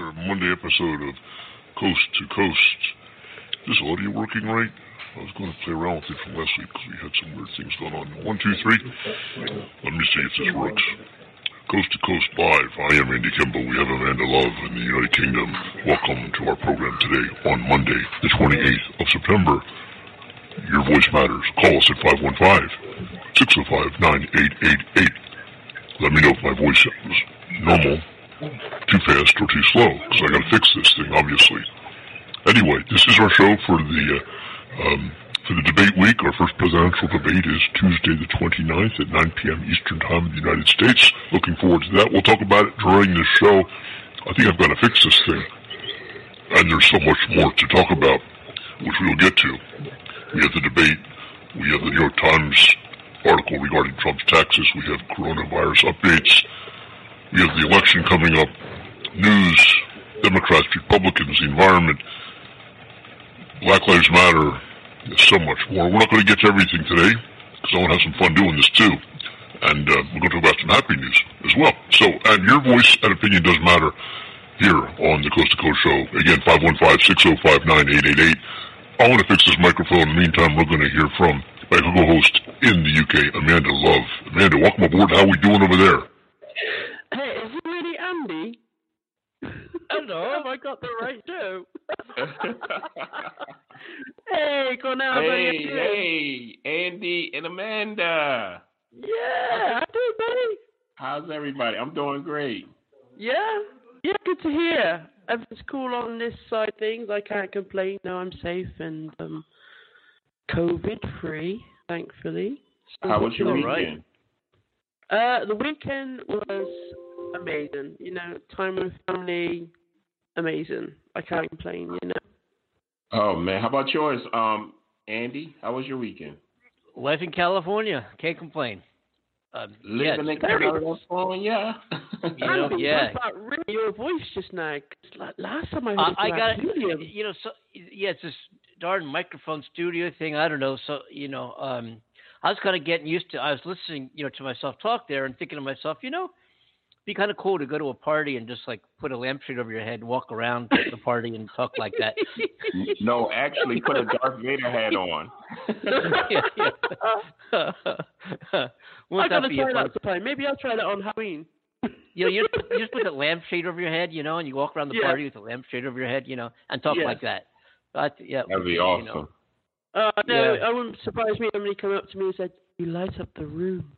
another Monday episode of Coast to Coast. Is this audio working right? I was going to play around with it from last week because we had some weird things going on. One, two, three. Let me see if this works. Coast to Coast Live. I am Andy Kimball. We have Amanda Love in the United Kingdom. Welcome to our program today on Monday, the 28th of September. Your voice matters. Call us at 515-605-9888. Let me know if my voice sounds normal, too fast, or too slow, because I got to fix this thing, obviously. Anyway, this is our show for the uh, um, for the debate week. Our first presidential debate is Tuesday the 29th at 9 p.m. Eastern Time in the United States. Looking forward to that. We'll talk about it during the show. I think I've got to fix this thing. And there's so much more to talk about, which we'll get to. We have the debate. We have the New York Times article regarding Trump's taxes. We have coronavirus updates. We have the election coming up. News, Democrats, Republicans, the environment, Black Lives Matter, so much more. We're not going to get to everything today because I want to have some fun doing this too. And uh, we're going to talk about some happy news as well. So, and your voice and opinion does matter here on the Coast to Coast Show. Again, 515-605-9888. I want to fix this microphone. In the meantime, we're going to hear from my co-host in the UK, Amanda Love. Amanda, welcome aboard. How are we doing over there? Hey, is it really Andy? Have I got the right show? hey, Cornell. Hey, hey, Andy and Amanda. Yeah, I do, buddy. How's everybody? I'm doing great. Yeah, yeah, good to hear. Everything's cool on this side things. I can't complain. No, I'm safe and um, COVID free, thankfully. So How was your weekend? Right. Uh, the weekend was amazing. You know, time with family, amazing. I can't complain. You know. Oh man, how about yours, um, Andy? How was your weekend? Life in California, can't complain. Um, Living yeah, in California. you know, yeah. Really your voice just now. last time I heard uh, I got it. You know, so yeah, it's this darn microphone studio thing. I don't know. So you know, um, I was kind of getting used to. I was listening, you know, to myself talk there and thinking to myself, you know, be kind of cool to go to a party and just like put a lampshade over your head and walk around the party and talk like that. No, actually, put a Darth Vader hat on. yeah, yeah. I gotta try that sometime. Maybe I'll try that on Halloween. You know, you just, you just put a lampshade over your head, you know, and you walk around the yeah. party with a lampshade over your head, you know, and talk like that. But, yeah, that'd be awesome. You know. Uh, no, yeah. it wouldn't surprise me if somebody come up to me and said, "You light up the room."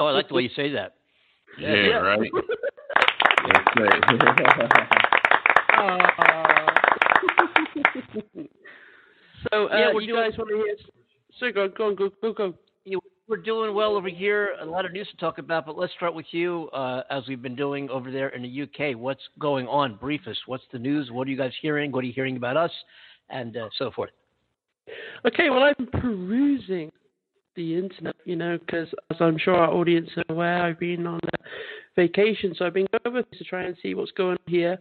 oh, I like the way you say that. Yeah, yeah. right. so, uh, yeah, what you guys want to hear? So go, go, go, go, go. You, we're doing well over here. A lot of news to talk about, but let's start with you, uh, as we've been doing over there in the UK. What's going on? Brief us. What's the news? What are you guys hearing? What are you hearing about us? And uh, so forth. Okay, well, I'm perusing the internet, you know, because as I'm sure our audience are aware, I've been on a vacation, so I've been over to try and see what's going on here.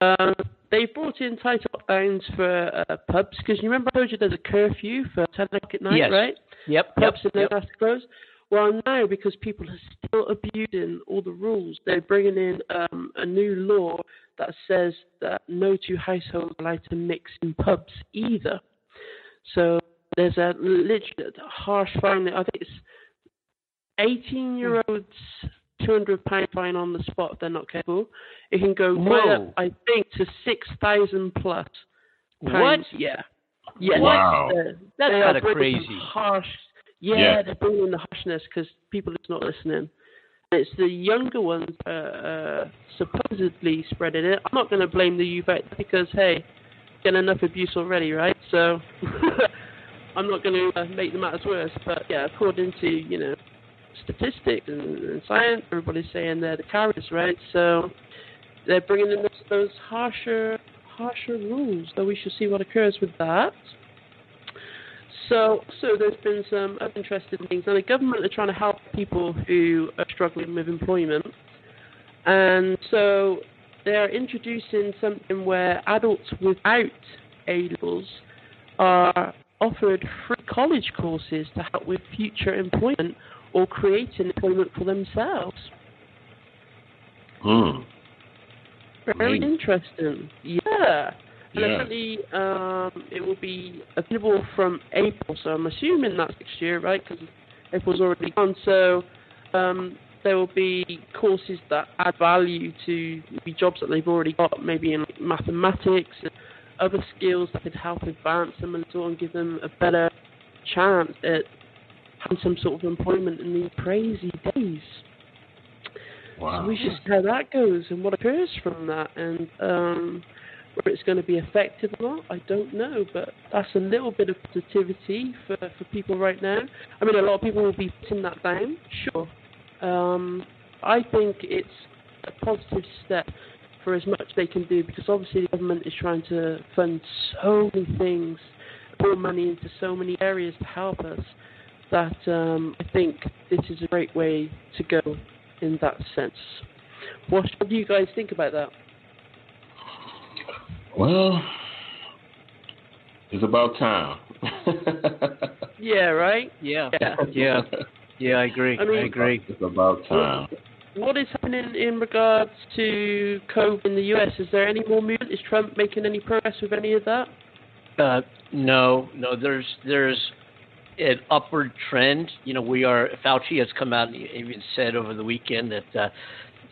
Um, they brought in tight lockdowns for uh, pubs because you remember I told you there's a curfew for 10 o'clock at night, yes. right? Yep. Pubs yep, and yep. have to close. Well, now because people are still abusing all the rules, they're bringing in um, a new law that says that no two households are allowed to mix in pubs either. So there's a harsh fine. I think it's 18 year olds, 200 pound fine on the spot if they're not careful. It can go right up, I think, to 6,000 plus. Pounds. What? Yeah. Yeah. Wow. That's kind of crazy. Harsh. Yeah, yeah, they're bringing the harshness because people are not listening. It's the younger ones uh, uh, supposedly spreading it. I'm not going to blame the youth because hey, getting enough abuse already, right? So I'm not going to uh, make the matters worse, but yeah, according to you know statistics and, and science, everybody's saying they're the carriers, right? So they're bringing in those, those harsher harsher rules. So we should see what occurs with that. So, so there's been some other interesting things, and the government are trying to help people who are struggling with employment, and so they're introducing something where adults without A levels are offered free college courses to help with future employment or creating employment for themselves. Hmm. Very Amazing. interesting. Yeah. And Yeah. apparently, um, it will be available from April, so I'm assuming that's next year, right? Because April's already gone. So um, there will be courses that add value to maybe jobs that they've already got, maybe in like, mathematics and other skills that could help advance them a little and give them a better chance at having some sort of employment in these crazy days. Wow. So we should see how that goes and what occurs from that, and um, whether it's going to be effective or not, I don't know. But that's a little bit of positivity for, for people right now. I mean, a lot of people will be putting that down, sure. Um, I think it's a positive step for as much they can do because obviously the government is trying to fund so many things, pour money into so many areas to help us. That um, I think this is a great way to go in that sense. What, what do you guys think about that? Well, it's about time. Yeah, right. Yeah, Yeah. yeah, yeah. I agree. I mean- I agree. It's about time. What is happening in regards to COVID in the U.S.? Is there any more movement? Is Trump making any progress with any of that? Uh, no, no. There's there's an upward trend. You know, we are. Fauci has come out and even said over the weekend that uh,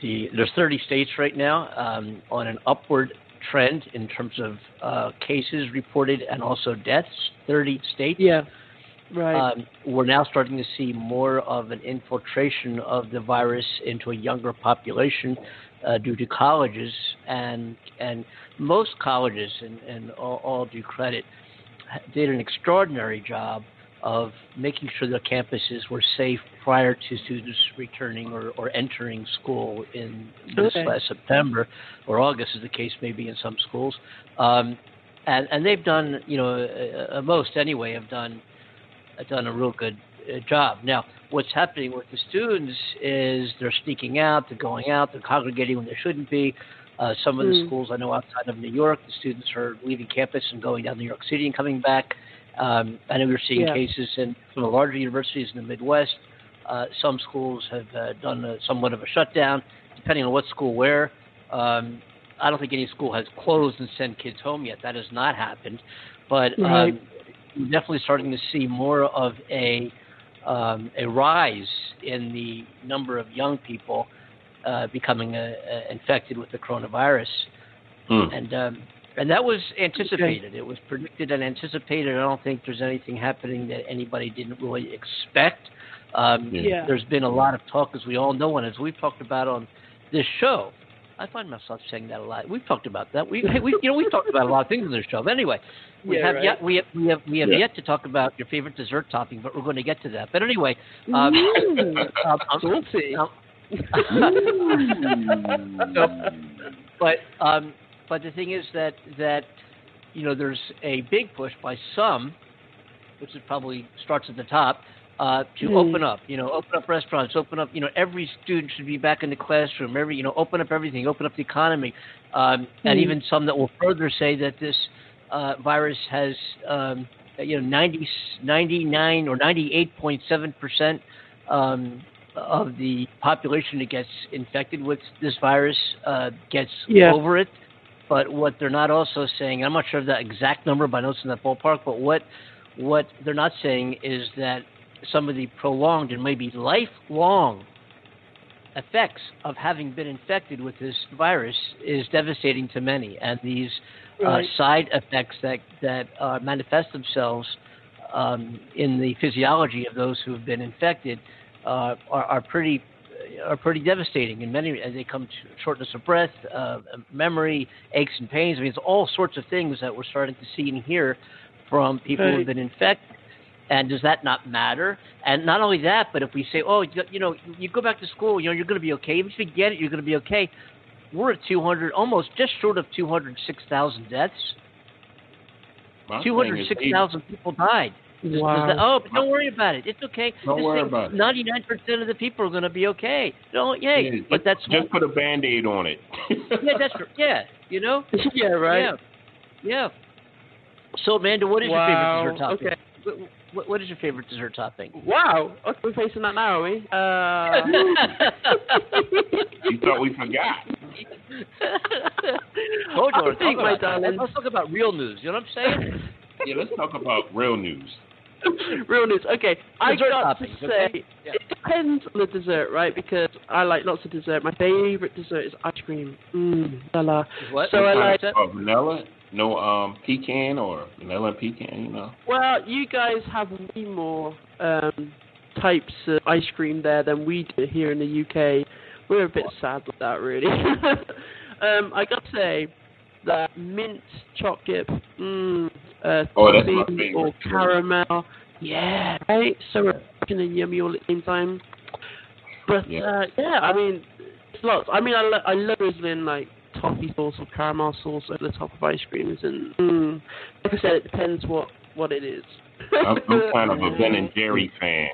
the there's 30 states right now um, on an upward trend in terms of uh, cases reported and also deaths. 30 states. Yeah. Right. Um, we're now starting to see more of an infiltration of the virus into a younger population uh, due to colleges and and most colleges and, and all, all due credit did an extraordinary job of making sure the campuses were safe prior to students returning or, or entering school in this Okay. last September or August, as the case may be in some schools. Um, and, and they've done, you know, uh, uh, most anyway, have done done a real good uh, job. Now, what's happening with the students is they're sneaking out, they're going out, they're congregating when they shouldn't be. Uh, some of the Mm. schools I know outside of New York, the students are leaving campus and going down to New York City and coming back. Um, I know we're seeing Yeah. cases in some of the larger universities in the Midwest. Uh, some schools have uh, done a, somewhat of a shutdown, depending on what school where. Um, I don't think any school has closed and sent kids home yet. That has not happened. But Right. um, we're definitely starting to see more of a um, a rise in the number of young people uh, becoming uh, uh, infected with the coronavirus, Hmm. and um, and that was anticipated. It was predicted and anticipated. I don't think there's anything happening that anybody didn't really expect. Um, Yeah. Yeah. There's been a lot of talk, as we all know, and as we've talked about on this show. I find myself saying that a lot. We've talked about that. We, we you know, we've talked about a lot of things on this show. But anyway, we Yeah, have right. yet we have we have we have Yeah. yet to talk about your favorite dessert topping, but we're going to get to that. But anyway, um, Mm. um, um, Salty. um, so, but um, but the thing is that that you know there's a big push by some, which is probably starts at the top, uh, to Hmm. open up. You know, open up restaurants, open up. You know, every student should be back in the classroom. Every you know, open up everything, open up the economy, um, and Hmm. even some that will further say that this uh, virus has um, you know 90, 99 or ninety eight point seven percent. Um, of the population that gets infected with this virus uh, gets Yeah. over it. But what they're not also saying, I'm not sure of the exact number, but I know it's in that ballpark. But what what they're not saying is that some of the prolonged and maybe lifelong effects of having been infected with this virus is devastating to many, and these uh, side effects that that uh, manifest themselves um, in the physiology of those who have been infected uh, are, are pretty are pretty devastating. In many, as they come to shortness of breath, uh, memory, aches and pains. I mean, it's all sorts of things that we're starting to see and hear from people who've been infected. And does that not matter? And not only that, but if we say, oh, you, you know, you go back to school, you know, you're going to be okay. If you get it, you're going to be okay. We're at 200, almost just short of 206,000 deaths. My thing is, 206,000 people died. Does- does Wow. that- oh, but don't worry about it. It's okay. Don't This worry thing- about it. 99% of the people are going to be okay. Don't, yay. Yeah, but that's just put a band aid on it. yeah, that's true. yeah. You know, yeah, right. yeah, yeah. So, Amanda, what is wow. your favorite dessert topping? Okay. What, what, what is your favorite dessert topping? Wow. Okay, we're facing that now, are we? Uh, you thought we forgot. Told you, I let's think, talk my about- darling. Let's talk about real news. You know what I'm saying? Yeah, let's talk about real news. Real news. Okay, I Dessert got toppings, to okay? say Yeah. it depends on the dessert, right? Because I like lots of dessert. My favorite dessert is ice cream. Mmm, vanilla. la. What? So I What kind like- of- uh, vanilla? No, um, pecan or vanilla pecan. You know. Well, you guys have way more um, types of ice cream there than we do here in the UK. We're a bit sad with that, really. um, I got to say that mint chocolate, mm, uh, Oh, that's my toffee favorite, or caramel, yeah, right. So refreshing and yummy all at the same time. But Yeah. uh, yeah, I mean, it's lots. I mean, I, lo- I love drizzling like toffee sauce or caramel sauce over the top of ice creams, and mm, like I said, it depends what what it is. I'm, I'm kind of a Ben and Jerry fan.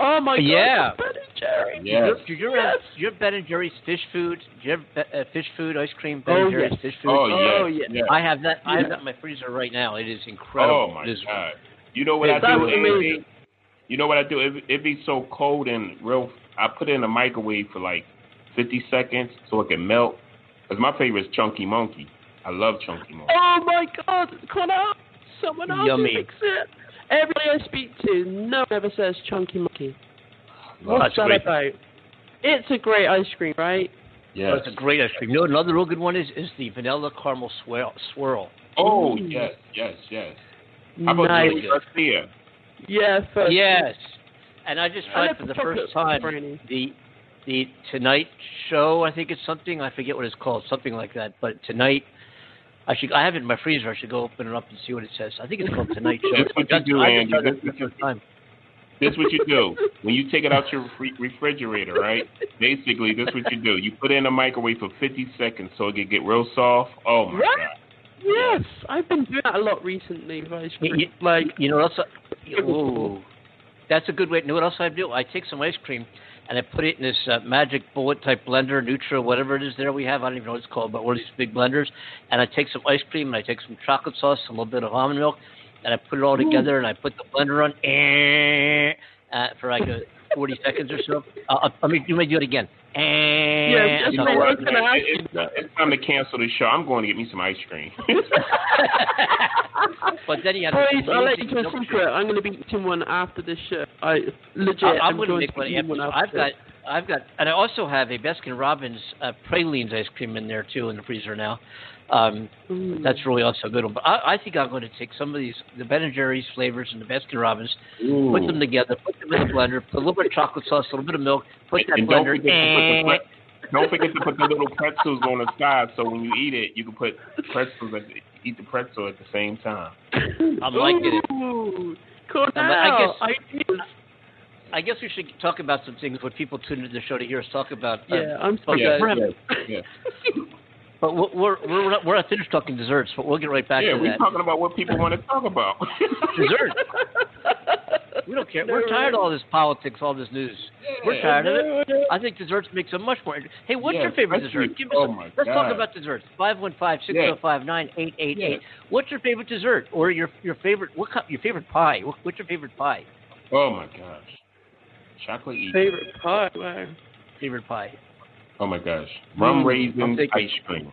Oh my god! Yeah. Ben and Jerry. Yes. Did you ever have, did you have Ben and Jerry's fish food? Did you have be- uh, fish food, ice cream, Ben Oh, and Jerry's yes. fish food? Oh, Oh, yes, yeah. yes. I have that. I have that in my freezer right now. It is incredible. Oh my It is- god! You know what Yeah, I that do? was amazing. You know what I do? It it be so cold and real. I put it in the microwave for like 50 seconds so it can melt. Cause my favorite is Chunky Monkey. I love Chunky Monkey. Oh my god! Connor, someone else Yummy. fix it. Everybody I speak to, no one ever says chunky monkey. What's that great. about? It's a great ice cream, right? Yes. it's a great ice cream. You know, another real good one is is the vanilla caramel swirl. swirl. Oh Mm. yes, yes, yes. How about nice. Cherry Garcia? Yeah, first. Yes, and I just tried love for the first time the the Tonight Show. I think it's something. I forget what it's called. Something like that. But tonight. I should. I have it in my freezer. I should go open it up and see what it says. I think it's called Tonight Show. That's what you do, I Andy. just tried it That's what you first time. This what you do when you take it out your refri- refrigerator, right? Basically, this what you do. You put it in the microwave for 50 seconds so it can get real soft. Oh my What? god! Yes, I've been doing that a lot recently with ice You- cream. like, You know what else? I- Ooh, that's a good way. You know what else I do? I take some ice cream and I put it in this uh, magic bullet type blender, Nutra, whatever it is there we have. I don't even know what it's called, but one of these big blenders. And I take some ice cream and I take some chocolate sauce, a little bit of almond milk, and I put it all together and I put the blender on eh, uh, for like a 40 seconds or so. Uh, I mean, you may do it again. Eh, Yeah, just You no. know what? was gonna ask It- it's, it's time to cancel the show. I'm going to get me some ice cream. but then you have boys, this I'll let you amazing into a secret. I'm going to be eating one after this show. I legit. I- I'm, going going to to make one be eating one after. after. I've got, I've got, and I also have a Baskin Robbins uh, pralines ice cream in there too in the freezer now. Um, Mm. that's really also a good one. But I, I think I'm going to take some of these, the Ben and Jerry's flavors and the Baskin Robbins, put them together, put them in the blender, put a little bit of chocolate sauce, a little bit of milk, put that and don't blender. forget, to put don't forget to put the little pretzels on the side so when you eat it, you can put pretzels at the, eat the pretzel at the same time. I'm liking it. Cool. Um, I guess- ideas. I guess we should talk about some things what people tune into the show to hear us talk about. Uh, Yeah, I'm sorry. Yeah, yeah, yeah. But we're, we're we're not, we're not finished talking desserts, but we'll get right back yeah, to we're that. talking about what people want to talk about. Dessert. We don't care. We're tired of all this politics, all this news. We're tired of it. I think desserts makes it much more. interesting. Hey, what's Yeah, your favorite especially- dessert? Give us oh a, my let's talk about desserts. Five one five six zero five nine eight eight eight. What's your favorite dessert, or your your favorite what your favorite pie? What, what's your favorite pie? Oh my gosh, chocolate. Favorite pie. Wow. Favorite pie. Oh my gosh, rum Mm, raisin I'm thinking- ice cream.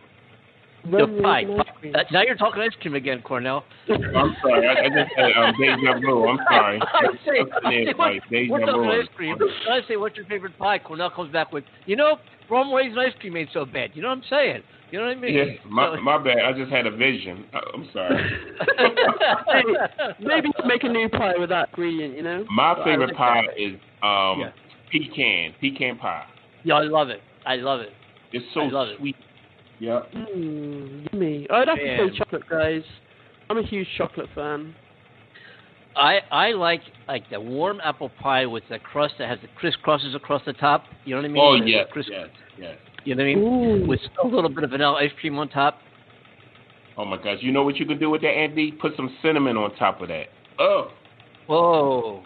The Rum pie. raisin ice cream. Now you're talking ice cream again, Cornell. I'm sorry, I, I just said um, deja vu. I'm sorry. I say, That's the I name, say what, like, deja we're talking vu. ice cream. I say, what's your favorite pie? Cornell comes back with, you know, rum raisin ice cream ain't so bad. You know what I'm saying? You know what I mean? Yeah, my, So- my bad. I just had a vision. Uh, I'm sorry. Maybe make a new pie with that ingredient, you know? My favorite pie is um Yeah. pecan, pecan pie. yeah, I love it. I love it. It's so I love it. sweet. Yeah. Mmm, yummy. Oh, I'd have to say chocolate, guys. I'm a huge chocolate fan. I I like like the warm apple pie with the crust that has the crisscrosses across the top. You know what I mean? Oh The yes, criss- yes, yes. You know what I mean? Ooh. With a little bit of vanilla ice cream on top. Oh my gosh. You know what you can do with that, Andy? Put some cinnamon on top of that. Oh. Whoa.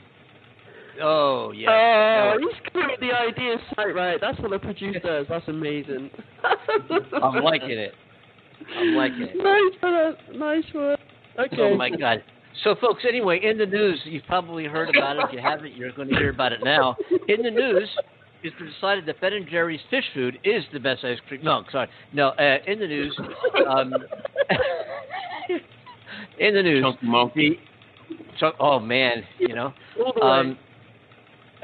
Oh yeah. Oh, That was- he's coming with the idea right, right. That's what the producer does. That's amazing. I'm liking it. I'm liking it. Nice one. Nice one. Okay. Oh my God. So, folks, anyway, in the news, you've probably heard about it. If you haven't, you're going to hear about it now. In the news, it's decided that Ben and Jerry's fish food is the best ice cream. No, sorry, no. Uh, in the news, um, in the news, Chunky monkey. so, oh man, you know, All the way. um, and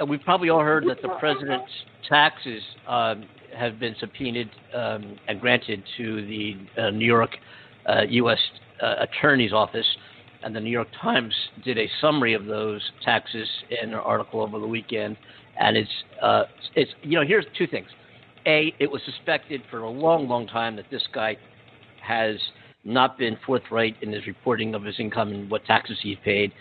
we've probably all heard that the president's taxes um, have been subpoenaed um, and granted to the uh, New York uh, U.S. Uh, Attorney's Office, and the New York Times did a summary of those taxes in an article over the weekend. And it's uh, it's you know here's two things. A, it was suspected for a long, long time that this guy has not been forthright in his reporting of his income and what taxes he's paid.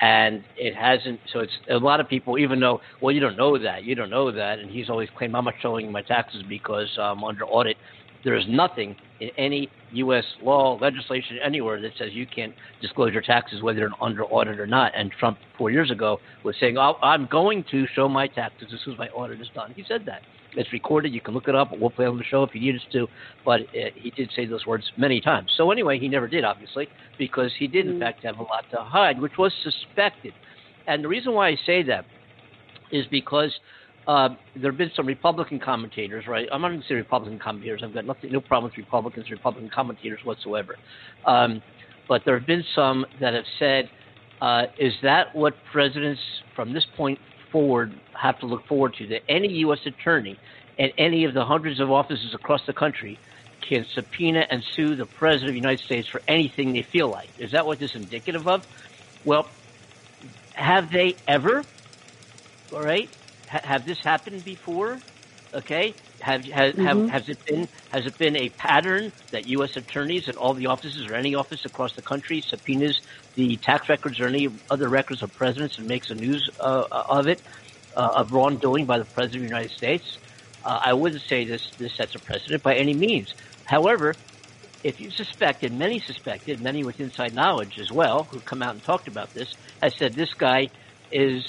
And it hasn't, so it's a lot of people, even though, well, you don't know that, you don't know that. And he's always claimed, I'm not showing my taxes because I'm under audit. There is nothing in any U.S. law, legislation, anywhere that says you can't disclose your taxes whether you're under audit or not. And Trump, four years ago, was saying, oh, I'm going to show my taxes as soon as my audit is done. He said that. It's recorded. You can look it up. We'll play on the show if you need us to. But uh, he did say those words many times. So anyway, he never did, obviously, because he did, in Mm. fact, have a lot to hide, which was suspected. And the reason why I say that is because uh, there have been some Republican commentators, right? I'm not going to say Republican commentators. I've got nothing, no problem with Republicans, Republican commentators whatsoever. Um, but there have been some that have said, uh, is that what presidents from this point forward have to look forward to? That any U.S. attorney and any of the hundreds of offices across the country can subpoena and sue the president of the United States for anything they feel like. Is that what this is indicative of? Well, have they ever? All right, ha- have this happened before? Okay, have has Mhm. have has it been has it been a pattern that U.S. attorneys at all the offices or any office across the country subpoenas the tax records or any other records of presidents and makes a news uh, of it uh, of wrongdoing by the president of the United States? Uh, I wouldn't say this this sets a precedent by any means. However, if you suspected, many suspected, many with inside knowledge as well, who've come out and talked about this, I said this guy is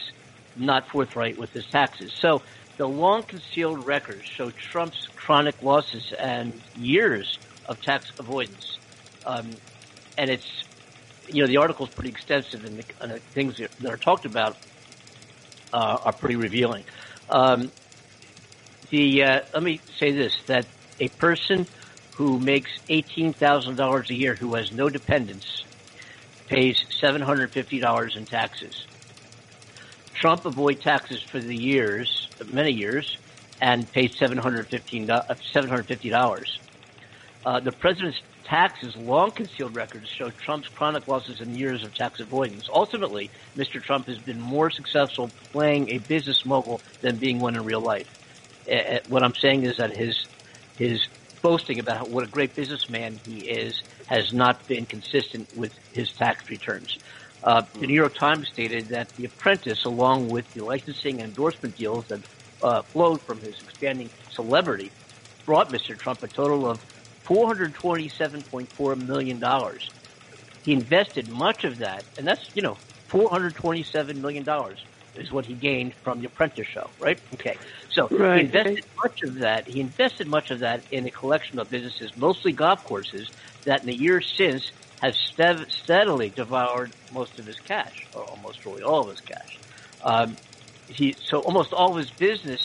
not forthright with his taxes. So the long concealed records show Trump's chronic losses and years of tax avoidance. Um, and it's, you know, the article is pretty extensive and the, and the things that are talked about uh, are pretty revealing. Um, the uh, let me say this: that a person who makes eighteen thousand dollars a year who has no dependents pays seven hundred fifty dollars in taxes. Trump avoided taxes for the years, many years, and paid seven hundred fifteen seven hundred fifty dollars. Uh, the president's taxes, long concealed records, show Trump's chronic losses and years of tax avoidance. Ultimately, Mr. Trump has been more successful playing a business mogul than being one in real life. Uh, what I'm saying is that his his boasting about what a great businessman he is has not been consistent with his tax returns. Uh, the New York Times stated that The Apprentice, along with the licensing and endorsement deals that uh, flowed from his expanding celebrity, brought Mr. Trump a total of $427.4 million. He invested much of that, and that's, you know, $427 million is what he gained from The Apprentice show, right? Okay. So Right, he invested much of that. He invested much of that in a collection of businesses, mostly golf courses, that in the years since have steadily devoured most of his cash, or almost really all of his cash. Um, he so almost all of his business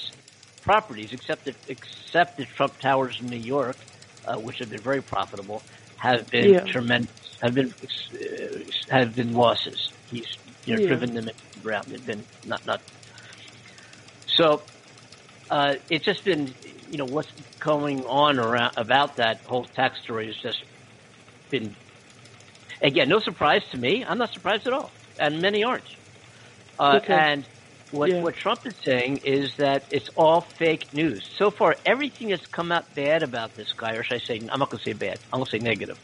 properties, except the, except the Trump Towers in New York, uh, which have been very profitable, have been Yeah. tremendous. Have been uh, have been losses. He's you know Yeah. driven them ground. They've been not not. So uh, it's just been you know what's going on around about that whole tax story has just been again no surprise to me. I'm not surprised at all, and many aren't. Uh, Okay. And what Yeah. what Trump is saying is that it's all fake news. So far, everything that's come out bad about this guy, or should I say, I'm not going to say bad. I'm going to say negative.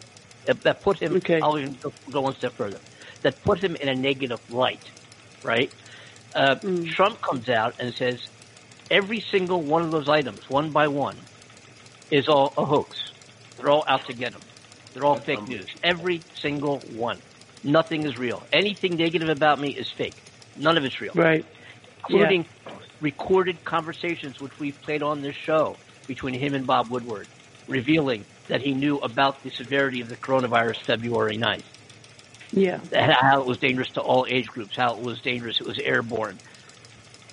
That, that put him. Okay. I'll even go, go one step further. That put him in a negative light, right? Uh, Mm. Trump comes out and says every single one of those items, one by one, is all a hoax. They're all out to get him. They're all fake news. Every single one. Nothing is real. Anything negative about me is fake. None of it's real Right. including recorded conversations which we've played on this show between him and Bob Woodward, revealing that he knew about the severity of the coronavirus February 9th, Yeah. how it was dangerous to all age groups, how it was dangerous, it was airborne.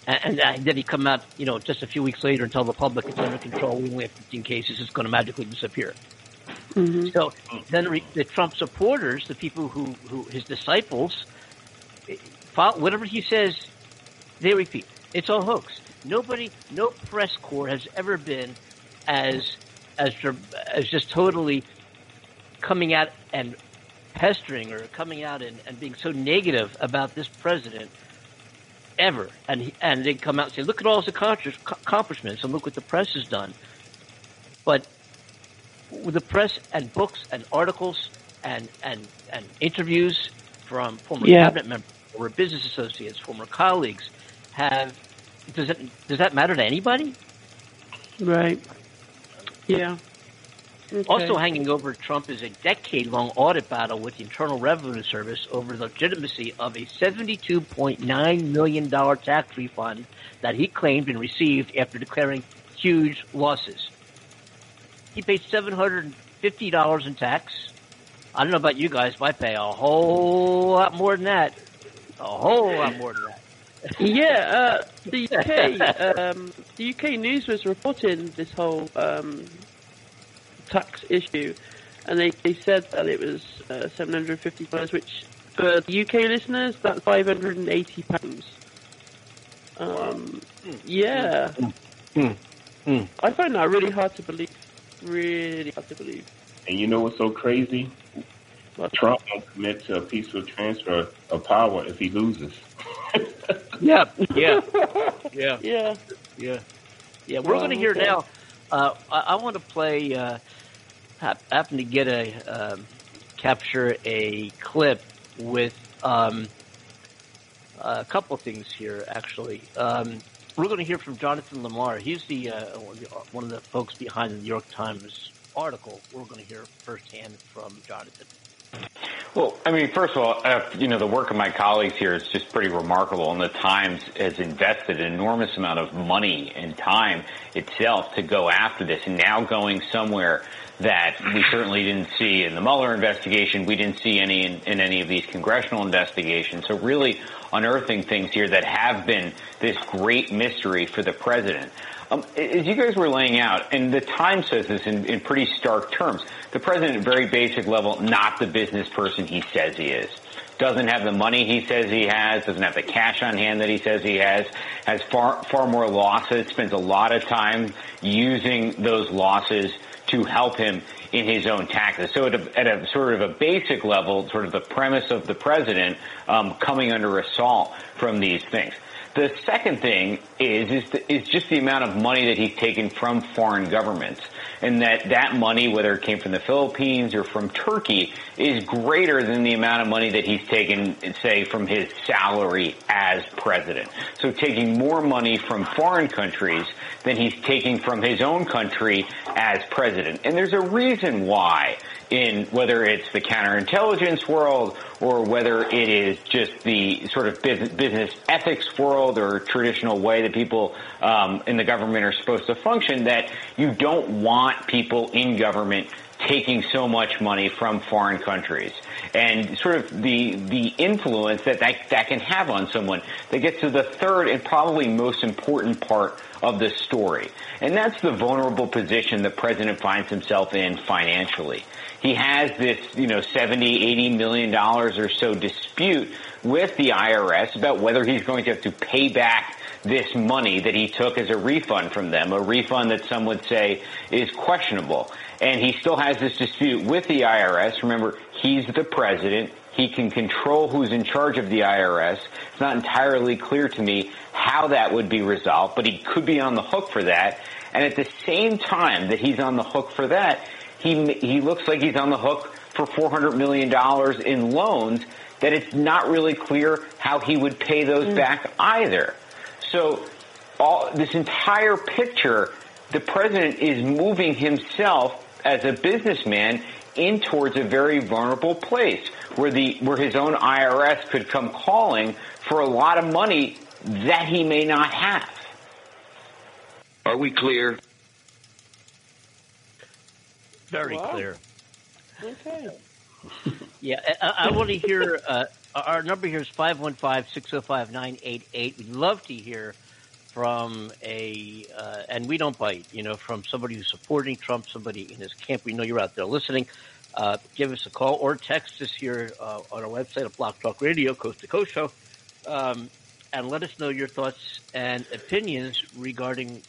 and, and then he come out, you know, just a few weeks later and tell the public it's under control. We only have 15 cases. It's going to magically disappear. Mm-hmm. So then re- the Trump supporters, the people who, who his disciples, follow, whatever he says, they repeat. It's all hoax. Nobody, no press corps has ever been as as as just totally coming out and pestering or coming out and, and being so negative about this president ever. And he, and they come out and say, look at all his accomplishments and look what the press has done. But with the press and books and articles and and and interviews from former Yeah. cabinet members, former business associates, former colleagues have does that does that matter to anybody? Right. Yeah. Okay. Also hanging over Trump is a decade-long audit battle with the Internal Revenue Service over the legitimacy of a $72.9 million tax refund that he claimed and received after declaring huge losses. He paid $750 in tax. I don't know about you guys, but I pay a whole lot more than that. A whole lot more than that. yeah, uh, the UK, um, the UK news was reporting this whole um, tax issue, and they, they said that it was uh, seven hundred fifty dollars, which for the UK listeners, that's five hundred and eighty pounds. Um, yeah, Mm. Mm. I find that really hard to believe. Really hard to believe. And you know what's so crazy? What? Trump won't commit to a peaceful transfer of power if he loses. Yeah, yeah, yeah. Yeah. Yeah, yeah. We're Well, going to hear okay. now. Uh, I, I want to play. Uh, hap- happen to get a um, capture a clip with um, a couple things here. Actually, um, we're going to hear from Jonathan Lamar. He's the uh, one of the folks behind the New York Times article. We're going to hear firsthand from Jonathan. Well, I mean, first of all, uh, you know, the work of my colleagues here is just pretty remarkable, and the Times has invested an enormous amount of money and time itself to go after this, and now going somewhere that we certainly didn't see in the Mueller investigation. We didn't see any in, in any of these congressional investigations. So really unearthing things here that have been this great mystery for the president. Um, as you guys were laying out, and the Times says this in, in pretty stark terms, the president at very basic level, not the business person he says he is. Doesn't have the money he says he has, doesn't have the cash on hand that he says he has, has far, far more losses, spends a lot of time using those losses to help him in his own taxes. So at a, at a sort of a basic level, sort of the premise of the president um, coming under assault from these things. The second thing is is, the, is just the amount of money that he's taken from foreign governments, and that that money, whether it came from the Philippines or from Turkey, is greater than the amount of money that he's taken, say, from his salary as president. So taking more money from foreign countries than he's taking from his own country as president. And there's a reason why in whether it's the counterintelligence world or whether it is just the sort of business, ethics world or traditional way that people um, in the government are supposed to function, that you don't want people in government taking so much money from foreign countries. And sort of the the influence that, that that can have on someone that gets to the third and probably most important part of the story. And that's the vulnerable position the president finds himself in financially he has this you know 70 80 million dollars or so dispute with the IRS about whether he's going to have to pay back this money that he took as a refund from them, a refund that some would say is questionable. And he still has this dispute with the IRS. Remember, he's the president. He can control who's in charge of the IRS. It's not entirely clear to me how that would be resolved, but he could be on the hook for that. And at the same time that he's on the hook for that, he, he looks like he's on the hook for $400 million in loans that it's not really clear how he would pay those mm. back either. So all this entire picture, the president is moving himself as a businessman in towards a very vulnerable place where the where his own IRS could come calling for a lot of money that he may not have. Are we clear? Very Wow. clear. Okay. Yeah, I, I want to hear. Uh, our number here is 515-605-988. We'd love to hear from a, uh, and we don't bite, you know, from somebody who's supporting Trump, somebody in his camp. We know you're out there listening. Uh, give us a call or text us here uh, on our website at BlogTalkRadio, Coast to Coast Show, um, and let us know your thoughts and opinions regarding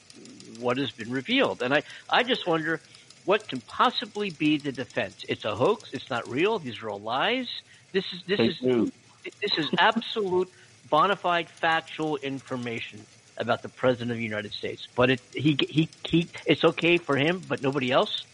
what has been revealed. And I, I just wonder what can possibly be the defense. It's a hoax. It's not real. These are all lies. This is this Fake is news. this is absolute bona fide factual information about the president of the United States. But it he he he it's okay for him, but nobody else.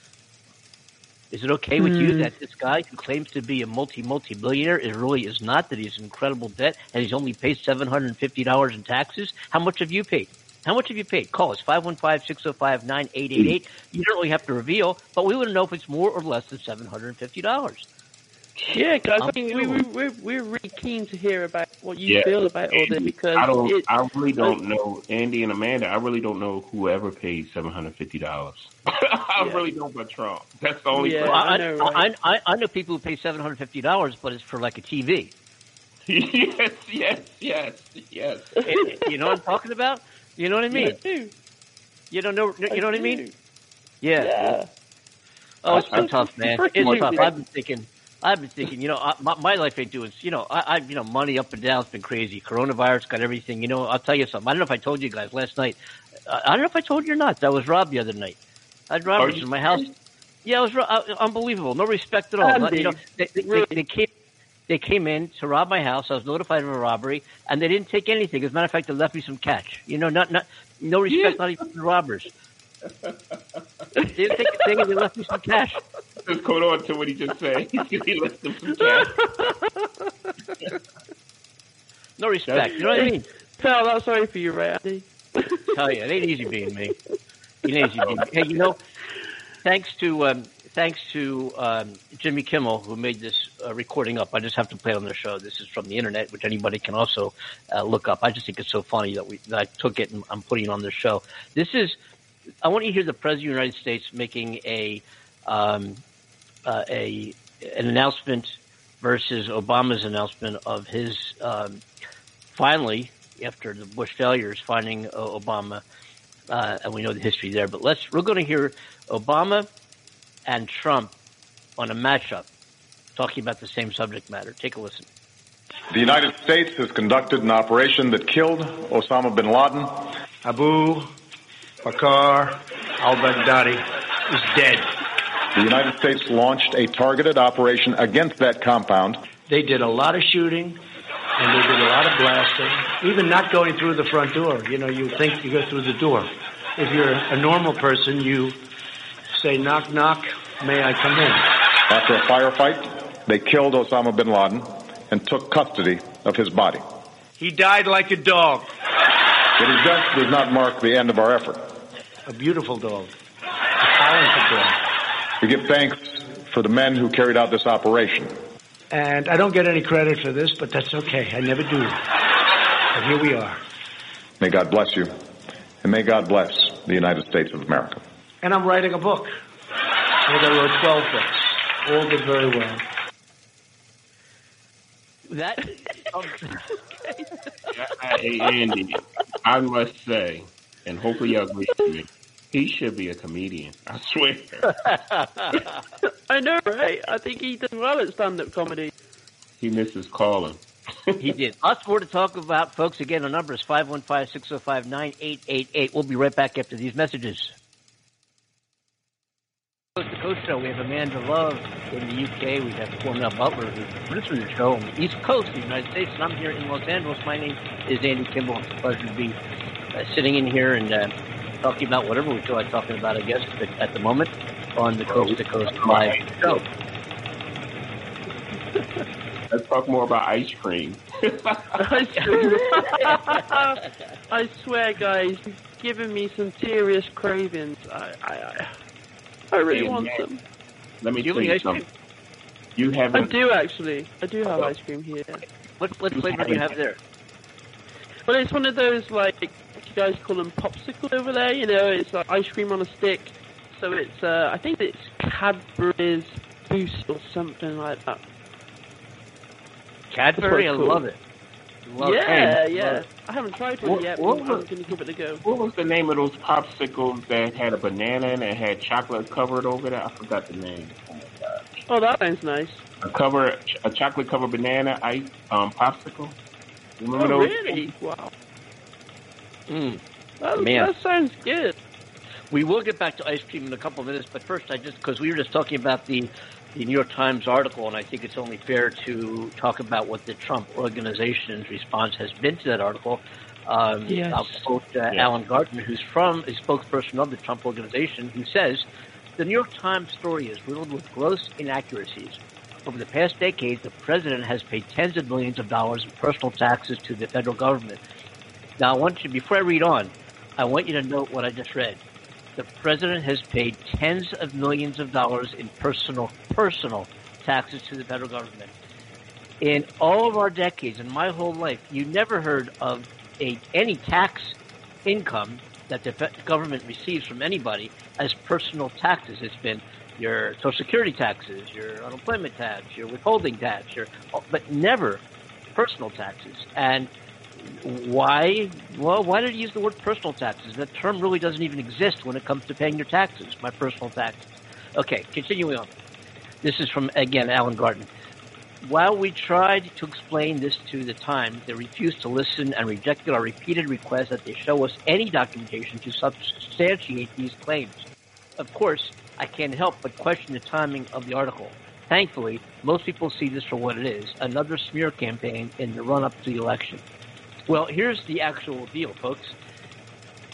Is it okay with you Hmm. that this guy who claims to be a multi multi billionaire is really is not? That he's in incredible debt and he's only paid seven hundred and fifty dollars in taxes. How much have you paid? How much have you paid? Call us 515-605-9888. You don't really have to reveal, but we want to know if it's more or less than seven hundred and fifty dollars. Yeah, guys, I I'm think we, we, we're, we're really keen to hear about what you Yeah. feel about all this because I don't. it, I really don't know Andy and Amanda. I really don't know whoever paid seven hundred fifty dollars. I Yeah. really don't but Trump. That's the only. Yeah. person. Well, I I, know, I, right? I, I know people who pay seven hundred fifty dollars, but it's for like a TV. yes, yes, yes, yes. you know what I'm talking about? You know what I mean? I. You don't know? You know what I mean? Yeah. Yeah. Oh, it's been tough, man. freaking It's like tough. that. I've been thinking. I've been thinking. You know, I, my, my life ain't doing. You know, I, I, you know, money up and down. It's been crazy. Coronavirus got everything. You know, I'll tell you something. I don't know if I told you guys last night. I, I don't know if I told you or not. I was robbed the other night. I had robbers in my house. Yeah, it was ro- uh, unbelievable. No respect at all. Not- you know, they, they, they, they came. They came in to rob my house. I was notified of a robbery, and they didn't take anything. As a matter of fact, they left me some cash. You know, not not no respect, not even the robbers. they didn't take a thing, and they left me some cash. Just hold on to what he just said. he left them some cash. No respect. You know what I mean? Pal, I'm sorry for you, right, Andy? Tell you, it ain't easy being me. It ain't easy being me. Hey, you know, thanks to um, thanks to um, Jimmy Kimmel who made this uh, recording up. I just have to play it on their show. This is from the internet, which anybody can also uh, look up. I just think it's so funny that we that I took it and I'm putting it on their show. This is. I want you to hear the president of the United States making a um, uh, a an announcement versus Obama's announcement of his um, finally after the Bush failures finding uh, Obama, uh, and we know the history there. But let's we're going to hear Obama and Trump on a matchup, talking about the same subject matter. Take a listen. The United States has conducted an operation that killed Osama bin Laden. Abu Bakr al-Baghdadi is dead. The United States launched a targeted operation against that compound. They did a lot of shooting and they did a lot of blasting, even not going through the front door. You know, you think you go through the door. If you're a normal person, you say, knock, knock, may I come in? After a firefight, they killed Osama bin Laden and took custody of his body. He died like a dog. But his death does not mark the end of our effort. A beautiful dog. A talented dog. We give thanks for the men who carried out this operation. And I don't get any credit for this, but that's okay. I never do. But here we are. May God bless you, and may God bless the United States of America. And I'm writing a book. I think I wrote 12 books. All did very well. That Hey, Andy, I must say, and hopefully you agree with me, he should be a comedian. I swear. I know, right? I think he does well at stand-up comedy. He misses calling. he did. Lots more to talk about, folks. Again, the number is 515-605-9888. We'll be right back after these messages. Coast to Coast Show. We have Amanda Love in the UK. We have Cornell Butler, who's the producer of the show on the East Coast of the United States, and I'm here in Los Angeles. My name is Andy Kimball. It's a pleasure to be uh, sitting in here and uh, talking about whatever we feel like talking about, I guess, at, at the moment on the Coast to Coast Live show. Let's talk more about ice cream. Ice cream. I swear, guys, you've given me some serious cravings. I, I, I, I really Hey, want man. some. Let me Do you tell have you ice cream? something. You I haven't. do actually. I do have ice cream here. What, what flavor do you have there? Well, it's one of those like you guys call them popsicle over there. You know, it's like ice cream on a stick. So it's uh, I think it's Cadbury's Boost or something like that. Cadbury, I That's quite cool. love it. Well, yeah, hey, yeah. well, I haven't tried one What- yet. what was- I'm going to give it a go. What was the name of those popsicles that had a banana and it had chocolate covered over there? I forgot the name. Oh my god. Oh, that sounds nice. A cover, a chocolate covered banana ice um popsicle. You remember oh, those? really? Wow. mm. That, Man. that sounds good. We will get back to ice cream in a couple of minutes, but first, I just because we were just talking about the the New York Times article, and I think it's only fair to talk about what the Trump organization's response has been to that article. Um, Yes. I'll quote uh, Alan Gardner, who's from a spokesperson of the Trump organization, who says the New York Times story is riddled with gross inaccuracies. Over the past decade, the president has paid tens of millions of dollars in personal taxes to the federal government. Now, I want you, before I read on, I want you to note what I just read. The president has paid tens of millions of dollars in personal, personal taxes to the federal government. In all of our decades, in my whole life, you never heard of a, any tax income that the government receives from anybody as personal taxes. It's been your social security taxes, your unemployment tax, your withholding tax, your, but never personal taxes. And why? Well, why did he use the word personal taxes? That term really doesn't even exist when it comes to paying your taxes, my personal taxes. Okay, continuing on. This is from, again, Alan Gardner. While we tried to explain this to the Times, they refused to listen and rejected our repeated requests that they show us any documentation to substantiate these claims. Of course, I can't help but question the timing of the article. Thankfully, most people see this for what it is another smear campaign in the run up to the election. Well, here's the actual deal, folks.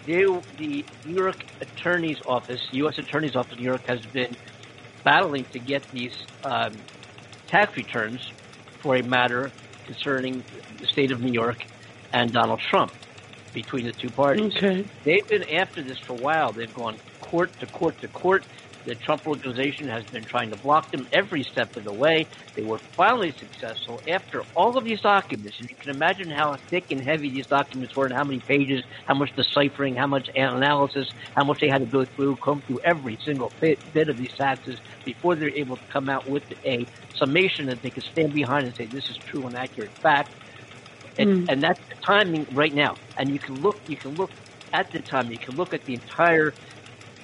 The New York Attorney's Office, U.S. Attorney's Office in New York, has been battling to get these um, tax returns for a matter concerning the state of New York and Donald Trump between the two parties. Okay. They've been after this for a while. They've gone court to court to court. The Trump organization has been trying to block them every step of the way. They were finally successful after all of these documents. And you can imagine how thick and heavy these documents were and how many pages, how much deciphering, how much analysis, how much they had to go through, comb through every single bit, bit of these taxes before they're able to come out with a summation that they can stand behind and say this is true and accurate fact. And, and that's the timing right now. And you can look, you can look at the time. You can look at the entire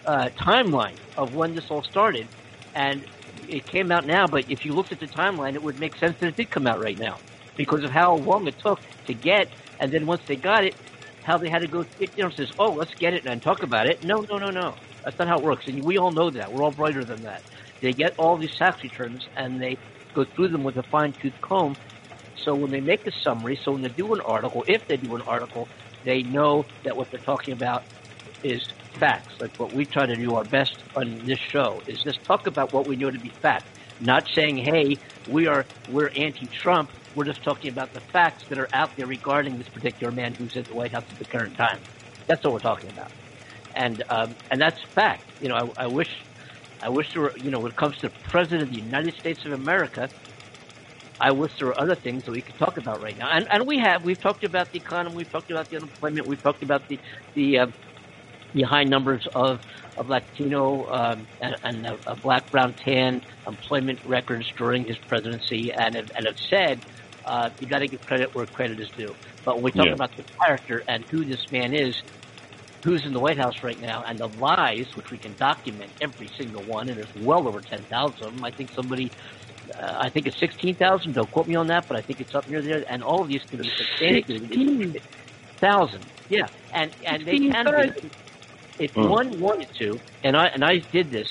uh, timeline of when this all started, and it came out now. But if you looked at the timeline, it would make sense that it did come out right now because of how long it took to get, and then once they got it, how they had to go. It, you know, says, "Oh, let's get it and talk about it." No, no, no, no. That's not how it works, and we all know that. We're all brighter than that. They get all these tax returns and they go through them with a fine tooth comb. So when they make a summary, so when they do an article, if they do an article, they know that what they're talking about is facts. Like what we try to do our best on this show is just talk about what we know to be fact, not saying, "Hey, we are we're anti-Trump." We're just talking about the facts that are out there regarding this particular man who's at the White House at the current time. That's what we're talking about, and um, and that's fact. You know, I, I wish, I wish there were. You know, when it comes to the President of the United States of America, I wish there were other things that we could talk about right now, and and we have. We've talked about the economy. We've talked about the unemployment. We've talked about the the uh, the high numbers of of Latino um, and, and uh, uh, black, brown, tan employment records during his presidency, and have, and have said uh, you got to give credit where credit is due. But when we talk Yeah. about the character and who this man is, who's in the White House right now, and the lies, which we can document every single one, and there's well over ten thousand of them. I think somebody. Uh, I think it's sixteen thousand. Don't quote me on that, but I think it's up near there. And all of these can be substantiated. Thousand, yeah, and and they can be. If Mm. one wanted to, and I and I did this,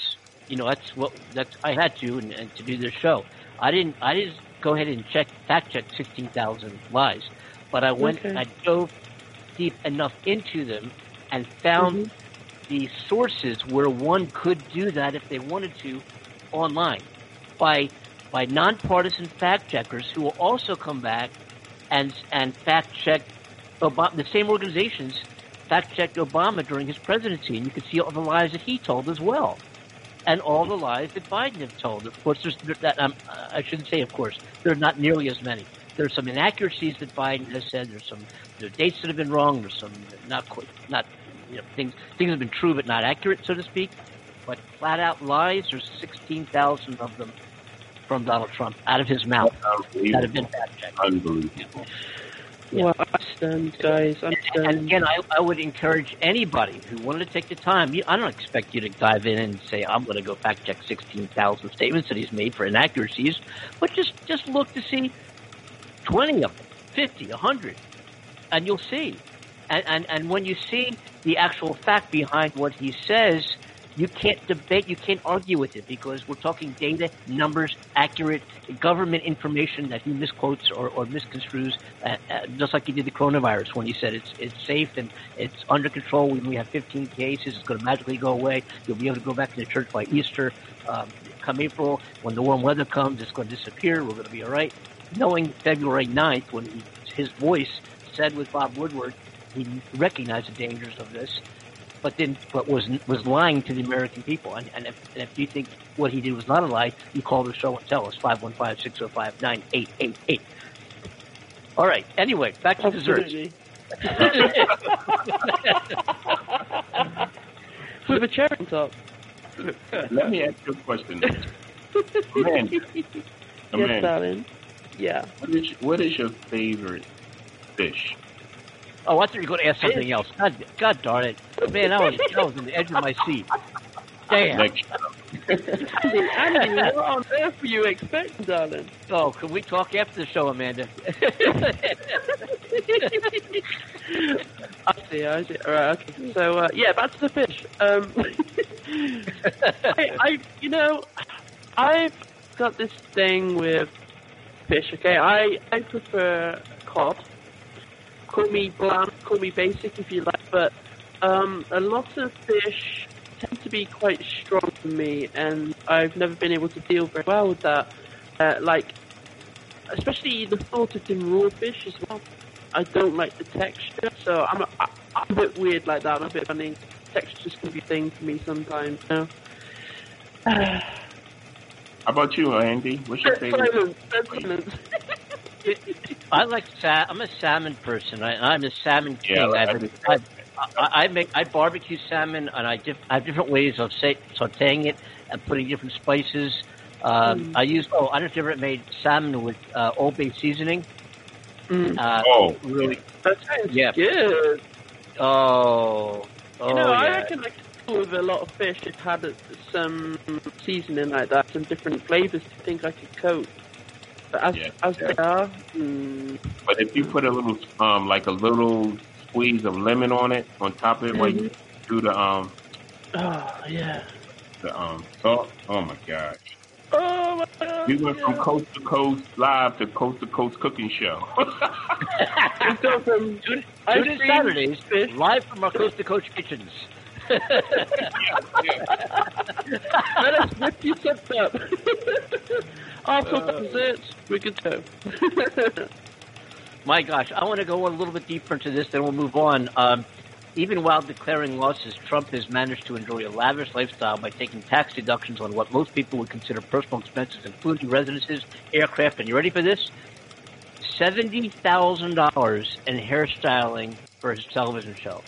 you know, that's what that's I had to, and, and to do this show. I didn't I didn't go ahead and check fact check sixteen thousand lies, but I went Okay. I dove deep enough into them and found the sources where one could do that if they wanted to online by by nonpartisan fact checkers who will also come back and and fact check Obama, the same organizations fact checked Obama during his presidency, and you can see all the lies that he told as well, and all the lies that Biden have told. Of course, there's that um, I shouldn't say. Of course, there are not nearly as many. There's some inaccuracies that Biden has said. There's some there dates that have been wrong. There's some not quite not you know things things have been true but not accurate, so to speak. But flat out lies. There's sixteen thousand of them from Donald Trump out of his mouth that have been fact checked. Unbelievable. Yeah. Well, I stand, guys. I stand. And again, I, I would encourage anybody who wanted to take the time. You, I don't expect you to dive in and say, "I'm going to go fact check 16,000 statements that he's made for inaccuracies," but just just look to see 20 of them, 50, 100, and you'll see. And, and and when you see the actual fact behind what he says, you can't debate, you can't argue with it because we're talking data, numbers, accurate government information that he misquotes or, or misconstrues, uh, uh, just like he did the coronavirus when he said it's it's safe and it's under control. When we have 15 cases, it's going to magically go away. You'll be able to go back to the church by Easter. Um, come April, when the warm weather comes, it's going to disappear. We're going to be all right. Knowing February 9th, when he, his voice said with Bob Woodward, he recognized the dangers of this but then but was was lying to the American people. And, and, if, and if you think what he did was not a lie, you call the show and tell us 515-605-9888. All right. Anyway, back to desserts. With a cherry on top. Let me ask you a question. man, yes, man, darling. Yeah. what is what is your favorite fish? Oh, I thought you were going to ask something else. God, God darn it, man! I was I was on the edge of my seat. Damn. Next, Andy, Andy, what on earth were you expecting, darling? Oh, can we talk after the show, Amanda? I see, I see. All right, okay. So, uh, yeah, back to the fish. Um, I, I, you know, I've got this thing with fish. Okay, I, I prefer cod. Call me bland, call me basic if you like, but um, a lot of fish tend to be quite strong for me, and I've never been able to deal very well with that. Uh, like, especially the thought of them raw fish as well. I don't like the texture, so I'm a, I'm a bit weird like that. I'm a bit funny. Texture's gonna be a thing for me sometimes. You know? how about you, Andy? What's your favorite? silence. Silence. I like sa- I'm a salmon person. I, I'm a salmon king. Yeah, I- I, I, I, I make I barbecue salmon, and I, diff- I have different ways of sa- sautéing it and putting different spices. Um, I use oh I don't know if you ever made salmon with uh, Old Bay seasoning. Mm. Uh, Oh, really? That sounds Yeah. good. Oh, oh You know, I yeah. reckon I could deal with a lot of fish if had some seasoning like that, some different flavors to think I could coat. But Yeah, as yeah. mm, but if you put a little, um, like a little squeeze of lemon on it, on top of it, while you do the um, oh yeah. the um salt, oh my gosh. Oh my god. We went from coast to coast live to coast to coast cooking show. We've gone from Tune ice tune in Saturdays live from our Coast to Coast kitchens. Let us whip you up. up. After uh, desserts, we can go. My gosh, I want to go a little bit deeper into this, then we'll move on. Um, even while declaring losses, Trump has managed to enjoy a lavish lifestyle by taking tax deductions on what most people would consider personal expenses, including residences, aircraft, and you ready for this? $70,000 in hairstyling for his television show.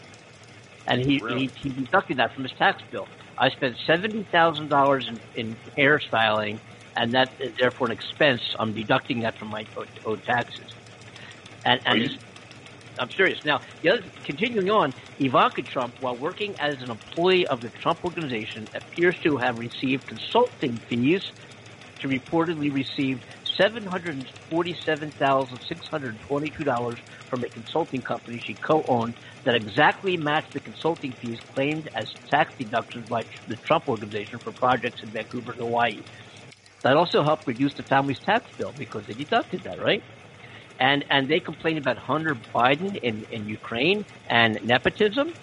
And he, Really? he, he deducted that from his tax bill. I spent $70,000 in, in hairstyling, and that is therefore an expense. I'm deducting that from my owed, owed taxes. And, and you- I'm serious. Now, the other, continuing on, Ivanka Trump, while working as an employee of the Trump Organization, appears to have received consulting fees to reportedly receive $747,622 from a consulting company she co-owned that exactly matched the consulting fees claimed as tax deductions by the Trump Organization for projects in Vancouver, Hawaii. That also helped reduce the family's tax bill because they deducted that, right? And and they complained about Hunter Biden in, in Ukraine and nepotism.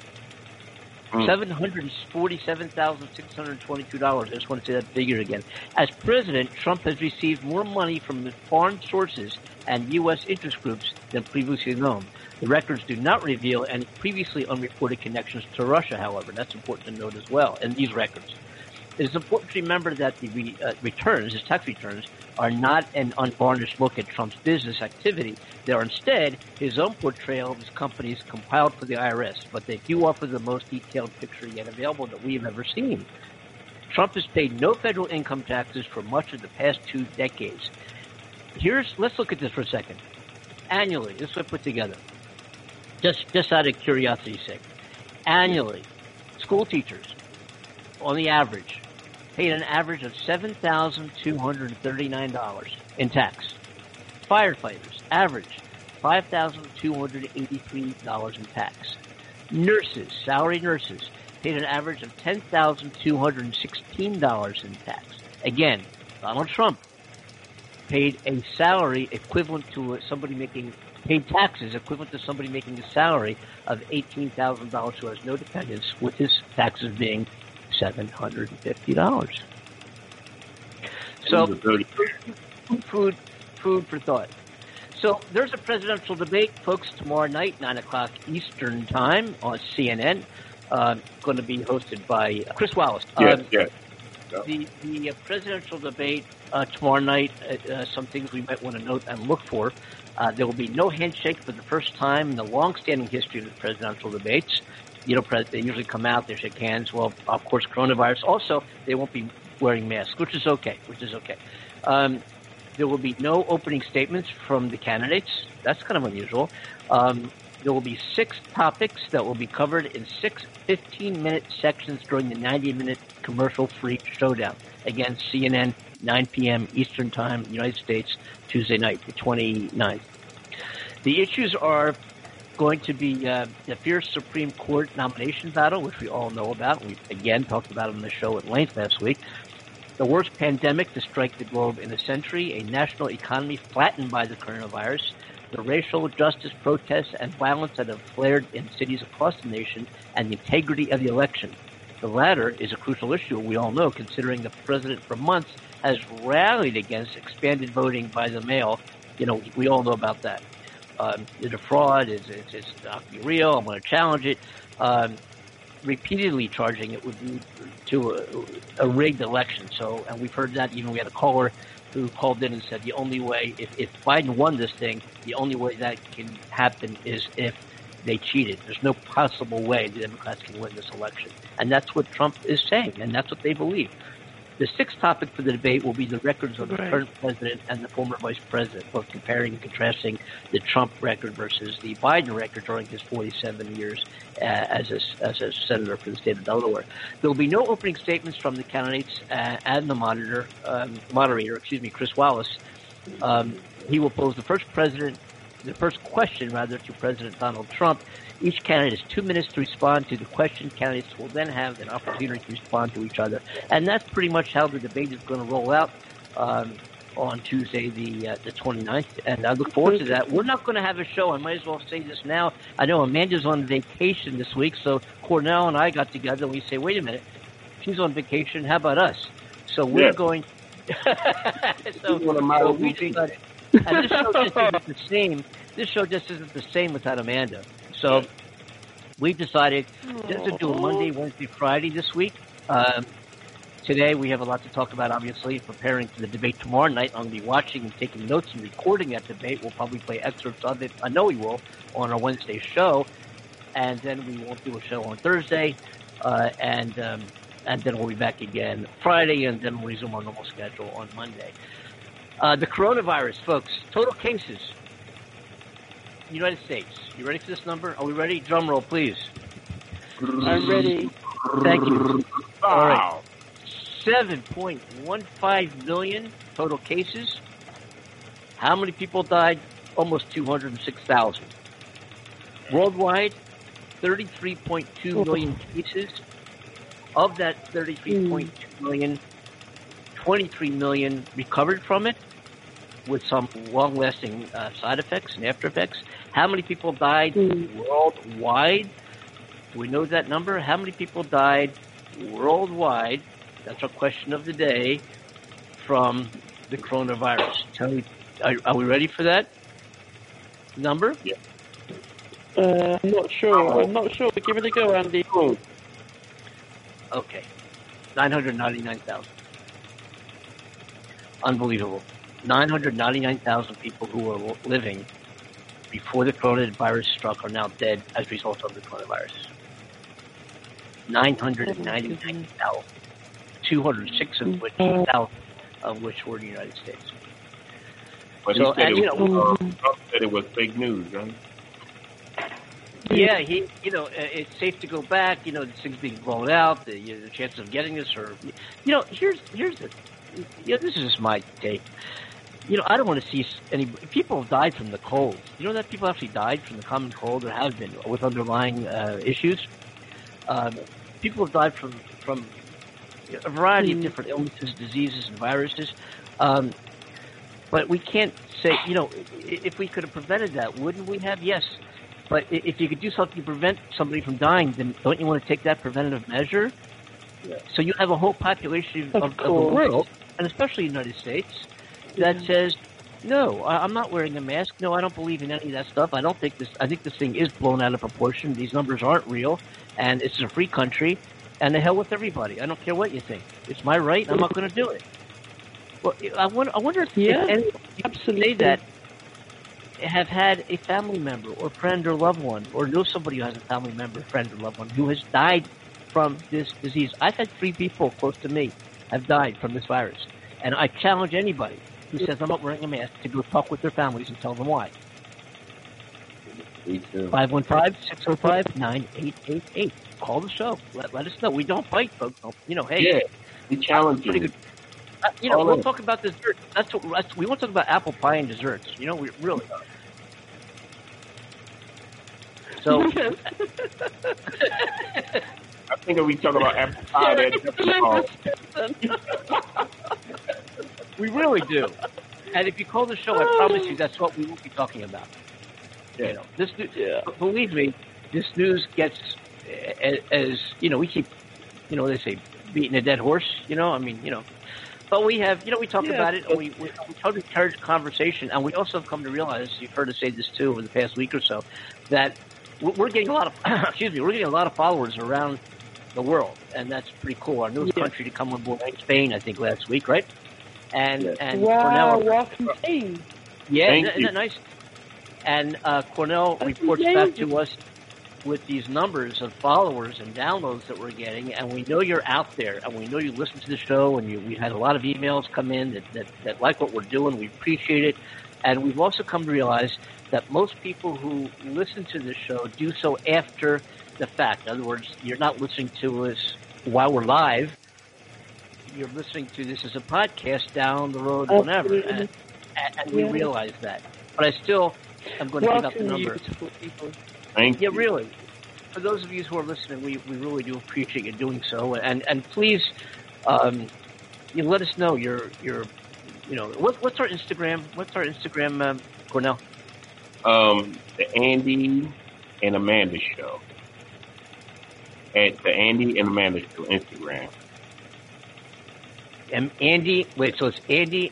Mm. Seven hundred forty-seven thousand six hundred twenty-two dollars. I just want to say that figure again. As president, Trump has received more money from foreign sources and U.S. interest groups than previously known. The records do not reveal any previously unreported connections to Russia. However, that's important to note as well in these records. It is important to remember that the re, uh, returns, his tax returns, are not an unvarnished look at Trump's business activity. They are instead his own portrayal of his companies compiled for the IRS, but they do offer the most detailed picture yet available that we have ever seen. Trump has paid no federal income taxes for much of the past two decades. Here's let's look at this for a second. annually. This was put together. Just just out of curiosity's sake, annually, school teachers, on the average, paid an average of seven thousand two hundred thirty-nine dollars in tax. Firefighters, average five thousand two hundred eighty-three dollars in tax. Nurses, salary nurses, paid an average of ten thousand two hundred sixteen dollars in tax. Again, Donald Trump paid a salary equivalent to somebody making paid taxes equivalent to somebody making a salary of eighteen thousand dollars who has no dependents, with his taxes being seven hundred and fifty dollars. So food food for thought. So there's a presidential debate, folks, tomorrow night, nine o'clock Eastern time on CNN. Uh, going to be hosted by Chris Wallace. Yes, Um, yes. the the uh, presidential debate uh, tomorrow night. Uh, uh, some things we might want to note and look for. Uh, there will be no handshake for the first time in the long-standing history of the presidential debates. You know, they usually come out, they shake hands. Well, of course, coronavirus. Also, they won't be wearing masks, which is okay. Which is okay. Um, there will be no opening statements from the candidates. That's kind of unusual. Um, there will be six topics that will be covered in six 15 minute sections during the 90 minute commercial free showdown. Again, CNN, 9 p.m. Eastern Time, United States, Tuesday night, the 29th. The issues are going to be uh, the fierce Supreme Court nomination battle, which we all know about. We again talked about it on the show at length last week. The worst pandemic to strike the globe in a century, a national economy flattened by the coronavirus, the racial justice protests and violence that have flared in cities across the nation, and the integrity of the election. The latter is a crucial issue, we all know, considering the president for months has rallied against expanded voting by the mail. You know, we all know about that. Um, it's a fraud, it's, it's, it's not real, I'm going to challenge it. Um, repeatedly charging it would lead to a, a rigged election. So, and we've heard that even we had a caller who called in and said the only way, if, if Biden won this thing, the only way that can happen is if they cheated. There's no possible way the Democrats can win this election. And that's what Trump is saying, and that's what they believe. The sixth topic for the debate will be the records of the Right. current president and the former vice president, both comparing and contrasting the Trump record versus the Biden record during his 47 years uh, as, a, as a senator for the state of Delaware. There will be no opening statements from the candidates uh, and the monitor, um, moderator, excuse me, Chris Wallace. Um, he will pose the first president, the first question rather, to President Donald Trump. Each candidate has two minutes to respond to the question. Candidates will then have an opportunity to respond to each other, and that's pretty much how the debate is going to roll out. Um, on Tuesday, the uh, the 29th, and I look forward to that. We're not going to have a show. I might as well say this now. I know Amanda's on vacation this week, so Cornell and I got together and we say, wait a minute, she's on vacation. How about us? So we're Yeah. going. so, She's on a mile so we decided, and this show just isn't the same. This show just isn't the same without Amanda. So we decided just to do a Monday, Wednesday, Friday this week. Um, today we have a lot to talk about, obviously, preparing for the debate tomorrow night. I'm going to be watching and taking notes and recording that debate. We'll probably play excerpts of it. I know we will on our Wednesday show. And then we won't do a show on Thursday. Uh, and um, and then we'll be back again Friday, and then we'll resume our normal schedule on Monday. Uh, the coronavirus, folks, total cases. United States. You ready for this number? Are we ready? Drum roll, please. I'm ready. Thank you. All right. 7.15 million total cases. How many people died? Almost 206,000. Worldwide, 33.2 million cases. Of that 33.2 million, 23 million recovered from it with some long-lasting uh, side effects and after effects. How many people died worldwide? We know that number? How many people died worldwide? That's our question of the day from the coronavirus. Tell me, are, are we ready for that number? Uh, I'm not sure. I'm not sure. Give it a go, Andy. Okay, 999,000. Unbelievable. 999,000 people who are living before the coronavirus struck are now dead as a result of the coronavirus. 999,000. 206 of which, thousand of which were in the United States. But So, he said and, it you was, know- uh, Trump said it was fake news, right? Yeah, he, you know, uh, it's safe to go back. You know, this thing's being blown out. The, you know, the chance of getting this, or you know, here's here's the, you know, this is just my take. You know, I don't want to see any people have died from the cold. You know that people actually died from the common cold, or have been with underlying uh, issues. Um, people have died from from a variety of Hmm. different illnesses, diseases, and viruses. Um, but we can't say, you know, if we could have prevented that, wouldn't we have? Yes. But if you could do something to prevent somebody from dying, then don't you want to take that preventative measure? So you have a whole population Of of, of the world, and especially the United States, that says, no, I- I'm not wearing a mask. No, I don't believe in any of that stuff. I don't think this. I think this thing is blown out of proportion. These numbers aren't real, and it's a free country. And the hell with everybody. I don't care what you think. It's my right. I'm not going to do it. Well, I wonder. I wonder if, Yeah, if any absolutely. that have had a family member or friend or loved one or know somebody who has a family member, friend or loved one who has died from this disease. I've had three people close to me have died from this virus. And I challenge anybody who says I'm not wearing a mask to go talk with their families and tell them why. Me too. 515-605-9888. Call the show. Let, let us know. We don't fight, folks. You know, hey, Yeah, we challenge you. good. Uh, you know, All we'll in. talk about dessert. That's what that's, we won't talk about apple pie and desserts. You know, we really. So I think if we talk about apple pie, that's definitely called. we really do. And if you call the show, I promise you that's what we will be talking about. Yeah. You know, this new- believe me, this news gets as, as you know. We keep, you know, they say beating a dead horse. You know, I mean, you know, but we have, you know, we talk Yeah. about it and we, we, we try to encourage conversation, and we also have come to realize, you've heard us say this too over the past week or so, that we're we're getting a lot of, excuse me, we're getting a lot of followers around the world, and that's pretty cool. Our newest Yeah. country to come on board, Spain, I think last week, right? And Yeah. and wow, Cornell, welcome team. yeah, Thank isn't, you. that nice? And uh, Cornell That's reports back to us with these numbers of followers and downloads that we're getting, and we know you're out there, and we know you listen to the show, and you, we had a lot of emails come in that, that, that like what we're doing. We appreciate it, and we've also come to realize that most people who listen to the show do so after the fact. In other words, you're not listening to us while we're live. You're listening to this as a podcast down the road, whenever, Absolutely. and, and, and we realize that. But I still am going to give out the Welcome, you number. people. Thank Yeah, you. really. For those of you who are listening, we, we really do appreciate you doing so, and and please, um, you let us know your your, you know, what, what's our Instagram? What's our Instagram, um, Cornell? Um, the Andy and Amanda show. At the Andy and Amanda show Instagram. And Andy, wait, so it's Andy,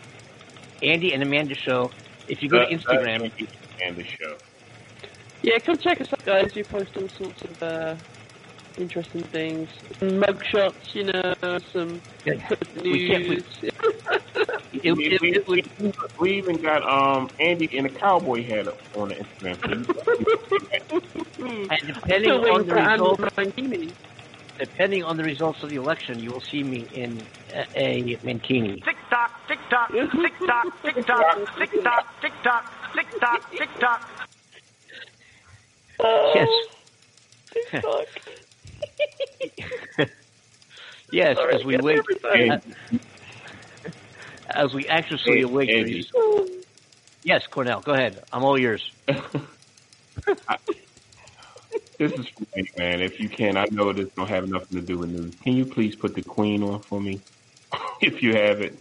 Andy and Amanda show. If you go to The- the Instagram, Andy and Amanda show. Yeah, come check us out, guys. We post all sorts of uh, interesting things. Some mugshots, you know, some Yeah, good we can't- we- news. it, we, it, we, it, we, we even got um Andy in a cowboy hat on the Instagram. and depending Still on the for Andrew results, Mancini. Depending on the results of the election, you will see me in a, a mankini. Tick tock, tick tock, tick tock, tick tock, tick tock, tick tock, tick tock, tick tock. Yes. TikTok. Yes, Sorry, as we get wait, uh, as we anxiously await. Andy. Yes, Cornell, go ahead. I'm all yours. This is for me, man. If you can, I know this don't have nothing to do with news. Can you please put the Queen on for me, if you have it?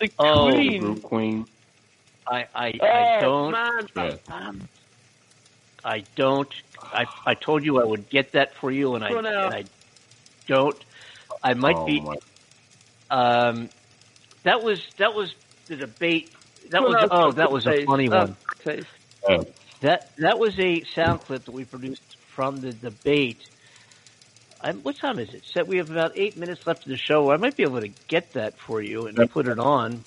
The Oh, The Queen. group Queen. I, I, I don't. Man, Yeah. man. I don't. I, I told you I would get that for you, and I, and I don't. I might oh, be. My, Um, that was that was the debate. That Well, was oh, that good was a funny one. uh, That that was a sound clip that we produced from the debate. i what time is it? Set. we have about eight minutes left of the show. I might be able to get that for you and Yep. put it on.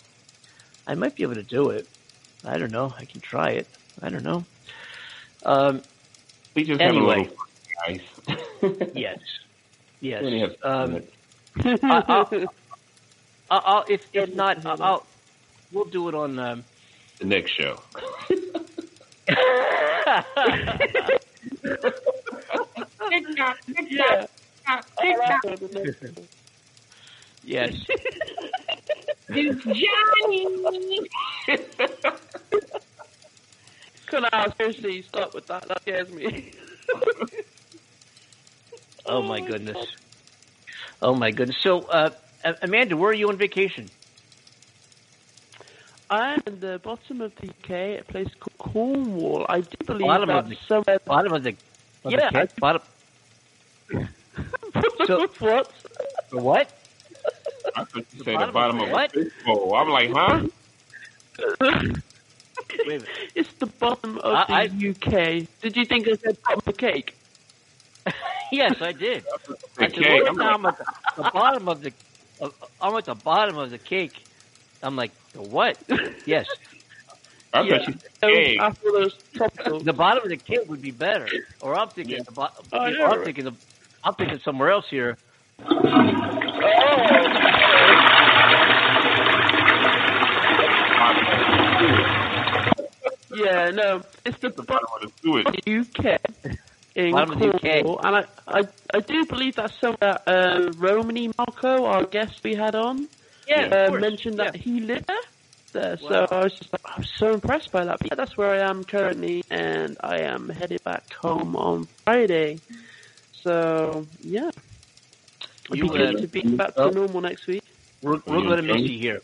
I might be able to do it. I don't know. I can try it. I don't know. Um, we just Anyway. have a little fun, guys. yes, yes. We only have Um, minutes. I, I'll, I'll, I'll, if if not, I'll, I'll we'll do it on. Um, the next show. Yeah. yes. It's Johnny. Can I seriously stop with that? That scares me. Oh my goodness. Oh my goodness. So, uh, Amanda, where are you on vacation? I'm in the bottom of the UK, a place called Cornwall. I do believe Bottom of that's the- somewhere. Bottom of the. of Yeah, The I- bottom. So- what? the what? I thought you The said the bottom bottom of of a what? fish bowl. I'm like, huh? Wait a minute. It's the bottom of I- the UK. Did you think I said bottom of the cake? yes, I did. I said, Okay, I'm is at the, the bottom of the. Uh, I'm at the bottom of the cake. I'm like, the what? yes, I Yeah. thought you said So egg. after those the bottom of the cake would be better. Or I'm thinking Yeah. the bottom. Oh, I'm yeah. thinking the. I'm thinking somewhere else here. Yeah, no, it's the the bottom bottom of the sewage. of the UK. In Bottom of the UK. And I, I, I do believe that's somewhere uh, Romany Marco, our guest we had on, Yeah, uh, course. mentioned that Yeah. he lived there. there. Wow. So I was just like, I was so impressed by that. But yeah, that's where I am currently, and I am headed back home on Friday. So yeah, it'll You, be good to be back to oh. normal next week. We're, we're going to miss you here.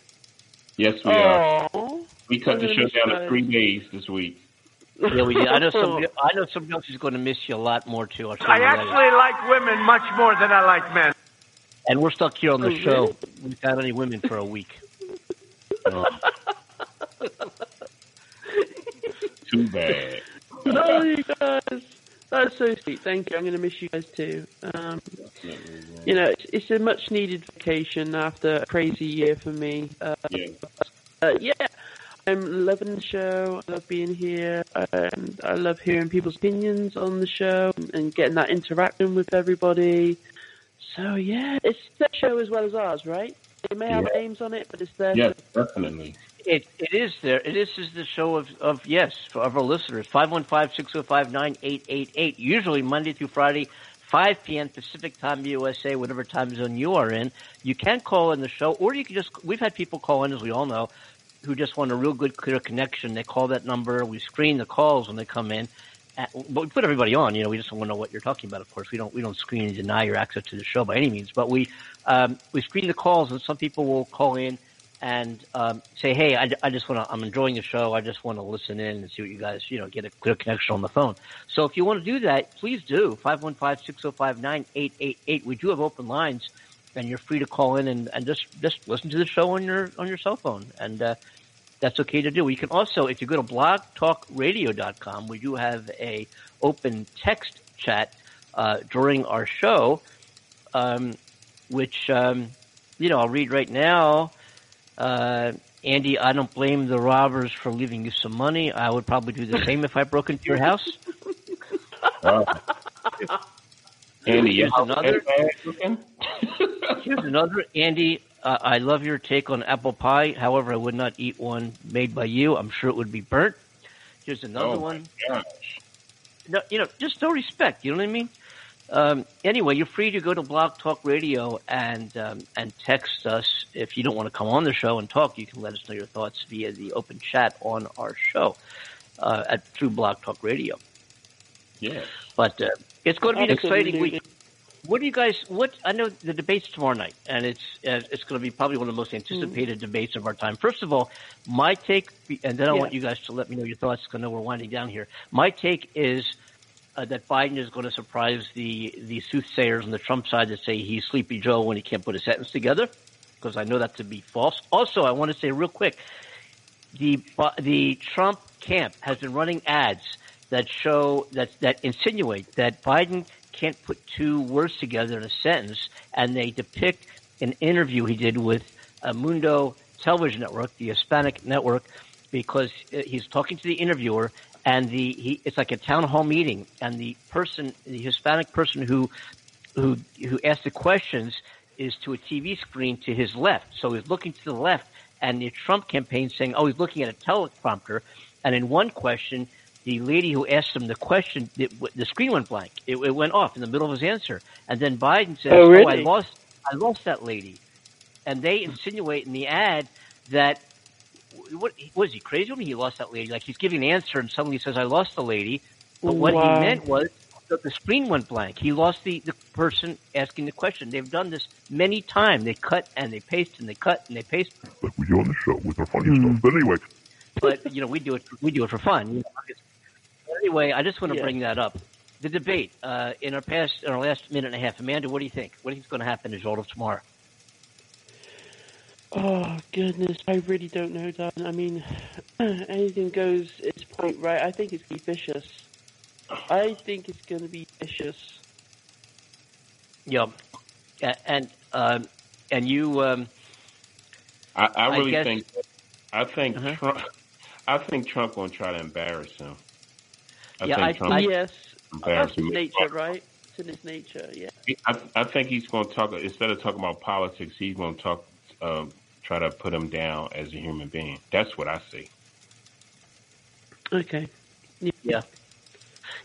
Yes, we are. Oh, We cut I'm the show down to three days this week. Yeah, we did. I know somebody. I know somebody else is going to miss you a lot more too. I'll tell I you that. actually like women much more than I like men. And we're stuck here on the Oh, show really? without any women for a week. So, Too bad. oh, you guys. That's so sweet. Thank you. I'm going to miss you guys too. Um, you know, it's, it's a much needed vacation after a crazy year for me. Uh, Yeah. uh, yeah, I'm loving the show. I love being here, and I love hearing people's opinions on the show and, and getting that interaction with everybody. So yeah, it's their show as well as ours, right? They may have Yeah. names on it, but it's their Yes, definitely. it it is there. It is is the show of of yes for of our listeners. 515-605-9888. Usually Monday through Friday. 5 p.m. Pacific time, USA, whatever time zone you are in. You can call in the show, or you can just, we've had people call in, as we all know, who just want a real good, clear connection. They call that number. We screen the calls when they come in. But we put everybody on. You know, we just want to know what you're talking about. Of course, we don't we don't screen and deny your access to the show by any means. But we um, we screen the calls, and some people will call in and um, say, "Hey, I, I just want to. I'm enjoying the show. I just want to listen in and see what you guys, you know, get a clear connection on the phone." So if you want to do that, please do. 515-605-9888. We do have open lines, and you're free to call in and, and just just listen to the show on your on your cell phone. And uh, that's okay to do. You can also, if you go to blogtalkradio.com, we do have a open text chat uh, during our show, um, which um, you know I'll read right now. Uh, Andy, I don't blame the robbers for leaving you some money. I would probably do the same if I broke into your house. Uh, Andy, Here's another. Here's another. Andy, uh, I love your take on apple pie. However, I would not eat one made by you. I'm sure it would be burnt. Here's another Oh, my one. gosh. no, you know, just no respect. You know what I mean? Um, anyway, you're free to go to Blog Talk Radio and um, and text us if you don't want to come on the show and talk. You can let us know your thoughts via the open chat on our show uh, at through Blog Talk Radio. Yeah. But uh, it's going to be an exciting Absolutely. week. What do you guys? What I know the debates tomorrow night, and it's uh, it's going to be probably one of the most anticipated debates of our time. First of all, my take, and then I Yeah. want you guys to let me know your thoughts. Because I know we're winding down here. My take is uh, that Biden is going to surprise the the soothsayers on the Trump side that say he's Sleepy Joe when he can't put a sentence together, because I know that to be false. Also, I want to say real quick, the the Trump camp has been running ads that show that that insinuate that Biden can't put two words together in a sentence, and they depict an interview he did with uh, Mundo Television Network, the Hispanic network, because uh, he's talking to the interviewer, and the he it's like a town hall meeting, and the person, the Hispanic person who who who asked the questions is to a TV screen to his left. So he's looking to the left, and the Trump campaign saying, "Oh, he's looking at a teleprompter." And in one question, the lady who asked him the question, the, the screen went blank. It, it, went off in the middle of his answer, and then Biden says, "Oh, really? oh I lost, I lost that lady," and they insinuate in the ad that what was he crazy when he lost that lady? Like he's giving an answer and suddenly he says, "I lost the lady," but what Wow. he meant was that the screen went blank. He lost the the person asking the question. They've done this many times. They cut and they paste and they cut and they paste. Like we do on the show with our funny Hmm. stuff. But anyway, But you know, we do it. We do it for fun. You know, it's- anyway, I just want to Yeah. bring that up. The debate uh, in our past, in our last minute and a half. Amanda, what do you think? What do you think is going to happen as a result of tomorrow? Oh goodness, I really don't know, Dan. I mean, anything goes. It's point right. I think it's gonna be vicious. I think it's gonna be vicious. Yeah, and um, and you. Um, I, I I really guess- think. I think Uh-huh. Trump. I think Trump gonna try to embarrass him. I Yeah, think I- Trump I- yes, that's his him. nature, right? It's in his nature. Yeah. I, I think he's going to talk instead of talking about politics. He's going to talk, um, try to put him down as a human being. That's what I see. Okay. yeah,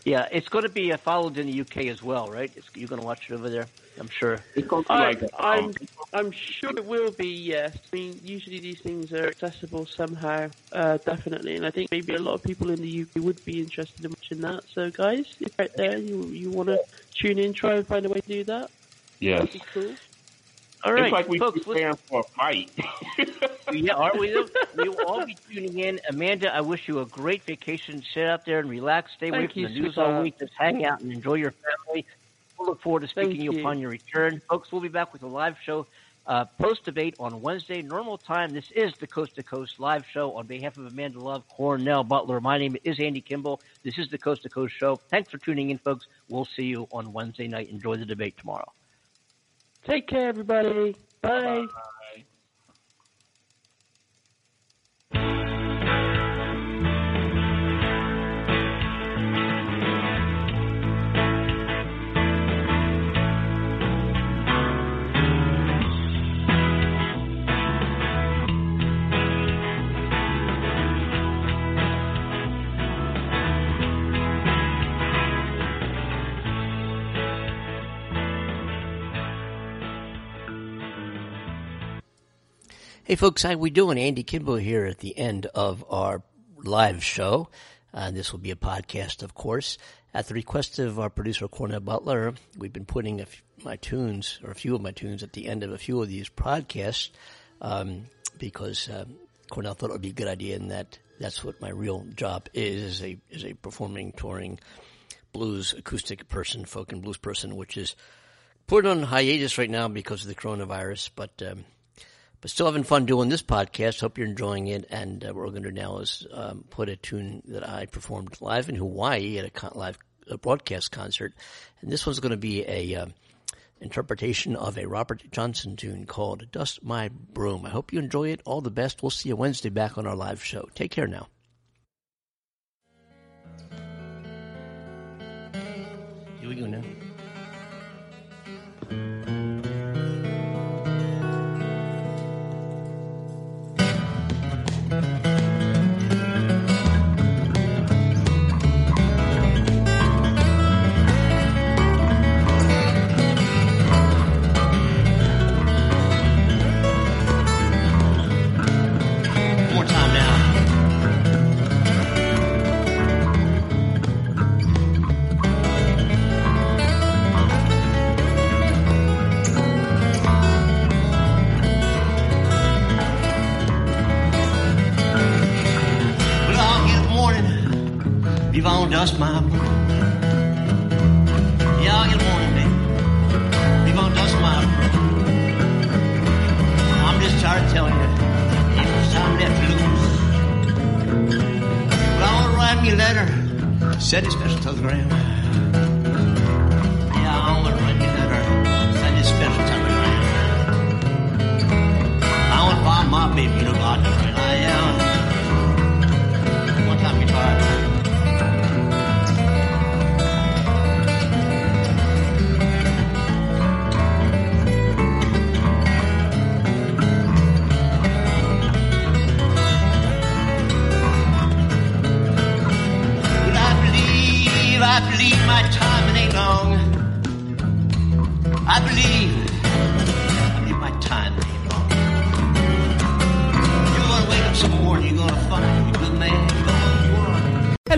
yeah, it's going to be uh, followed in the UK as well, right? It's, you're going to watch it over there, I'm sure. It's going to be I, like I'm, I'm sure it will be. Yes. I mean, usually these things are accessible somehow. Uh, definitely, and I think maybe a lot of people in the UK would be interested in watching that. So, guys, if you're out there, you you want to tune in, try and find a way to do that. yes. That'd be cool. All right, it's like we folks. preparing for a fight. yeah, are we? We will all be tuning in. Amanda, I wish you a great vacation. Sit out there and relax. Stay away Thank from you, the news all week. Just hang out and enjoy your family. We'll look forward to speaking Thank to you you. upon your return. Folks, we'll be back with a live show uh, post debate on Wednesday, normal time. This is the Coast to Coast live show on behalf of Amanda Love, Cornell Butler. My name is Andy Kimball. This is the Coast to Coast show. Thanks for tuning in, folks. We'll see you on Wednesday night. Enjoy the debate tomorrow. Take care, everybody. Bye. Hey, folks, how we doing? Andy Kimball here at the end of our live show. Uh, this will be a podcast, of course. At the request of our producer, Cornell Butler, we've been putting my tunes, or a few of my tunes, at the end of a few of these podcasts um, because um, Cornell thought it would be a good idea and that that's what my real job is, is a, is a performing, touring blues acoustic person, folk and blues person, which is put on hiatus right now because of the coronavirus, but um, but still having fun doing this podcast. Hope you're enjoying it. And uh, what we're going to do now is um, put a tune that I performed live in Hawaii at a con- live a broadcast concert, and this one's going to be a um, interpretation of a Robert Johnson tune called "Dust My Broom." I hope you enjoy it. All the best. We'll see you Wednesday back on our live show. Take care now. Here we go now.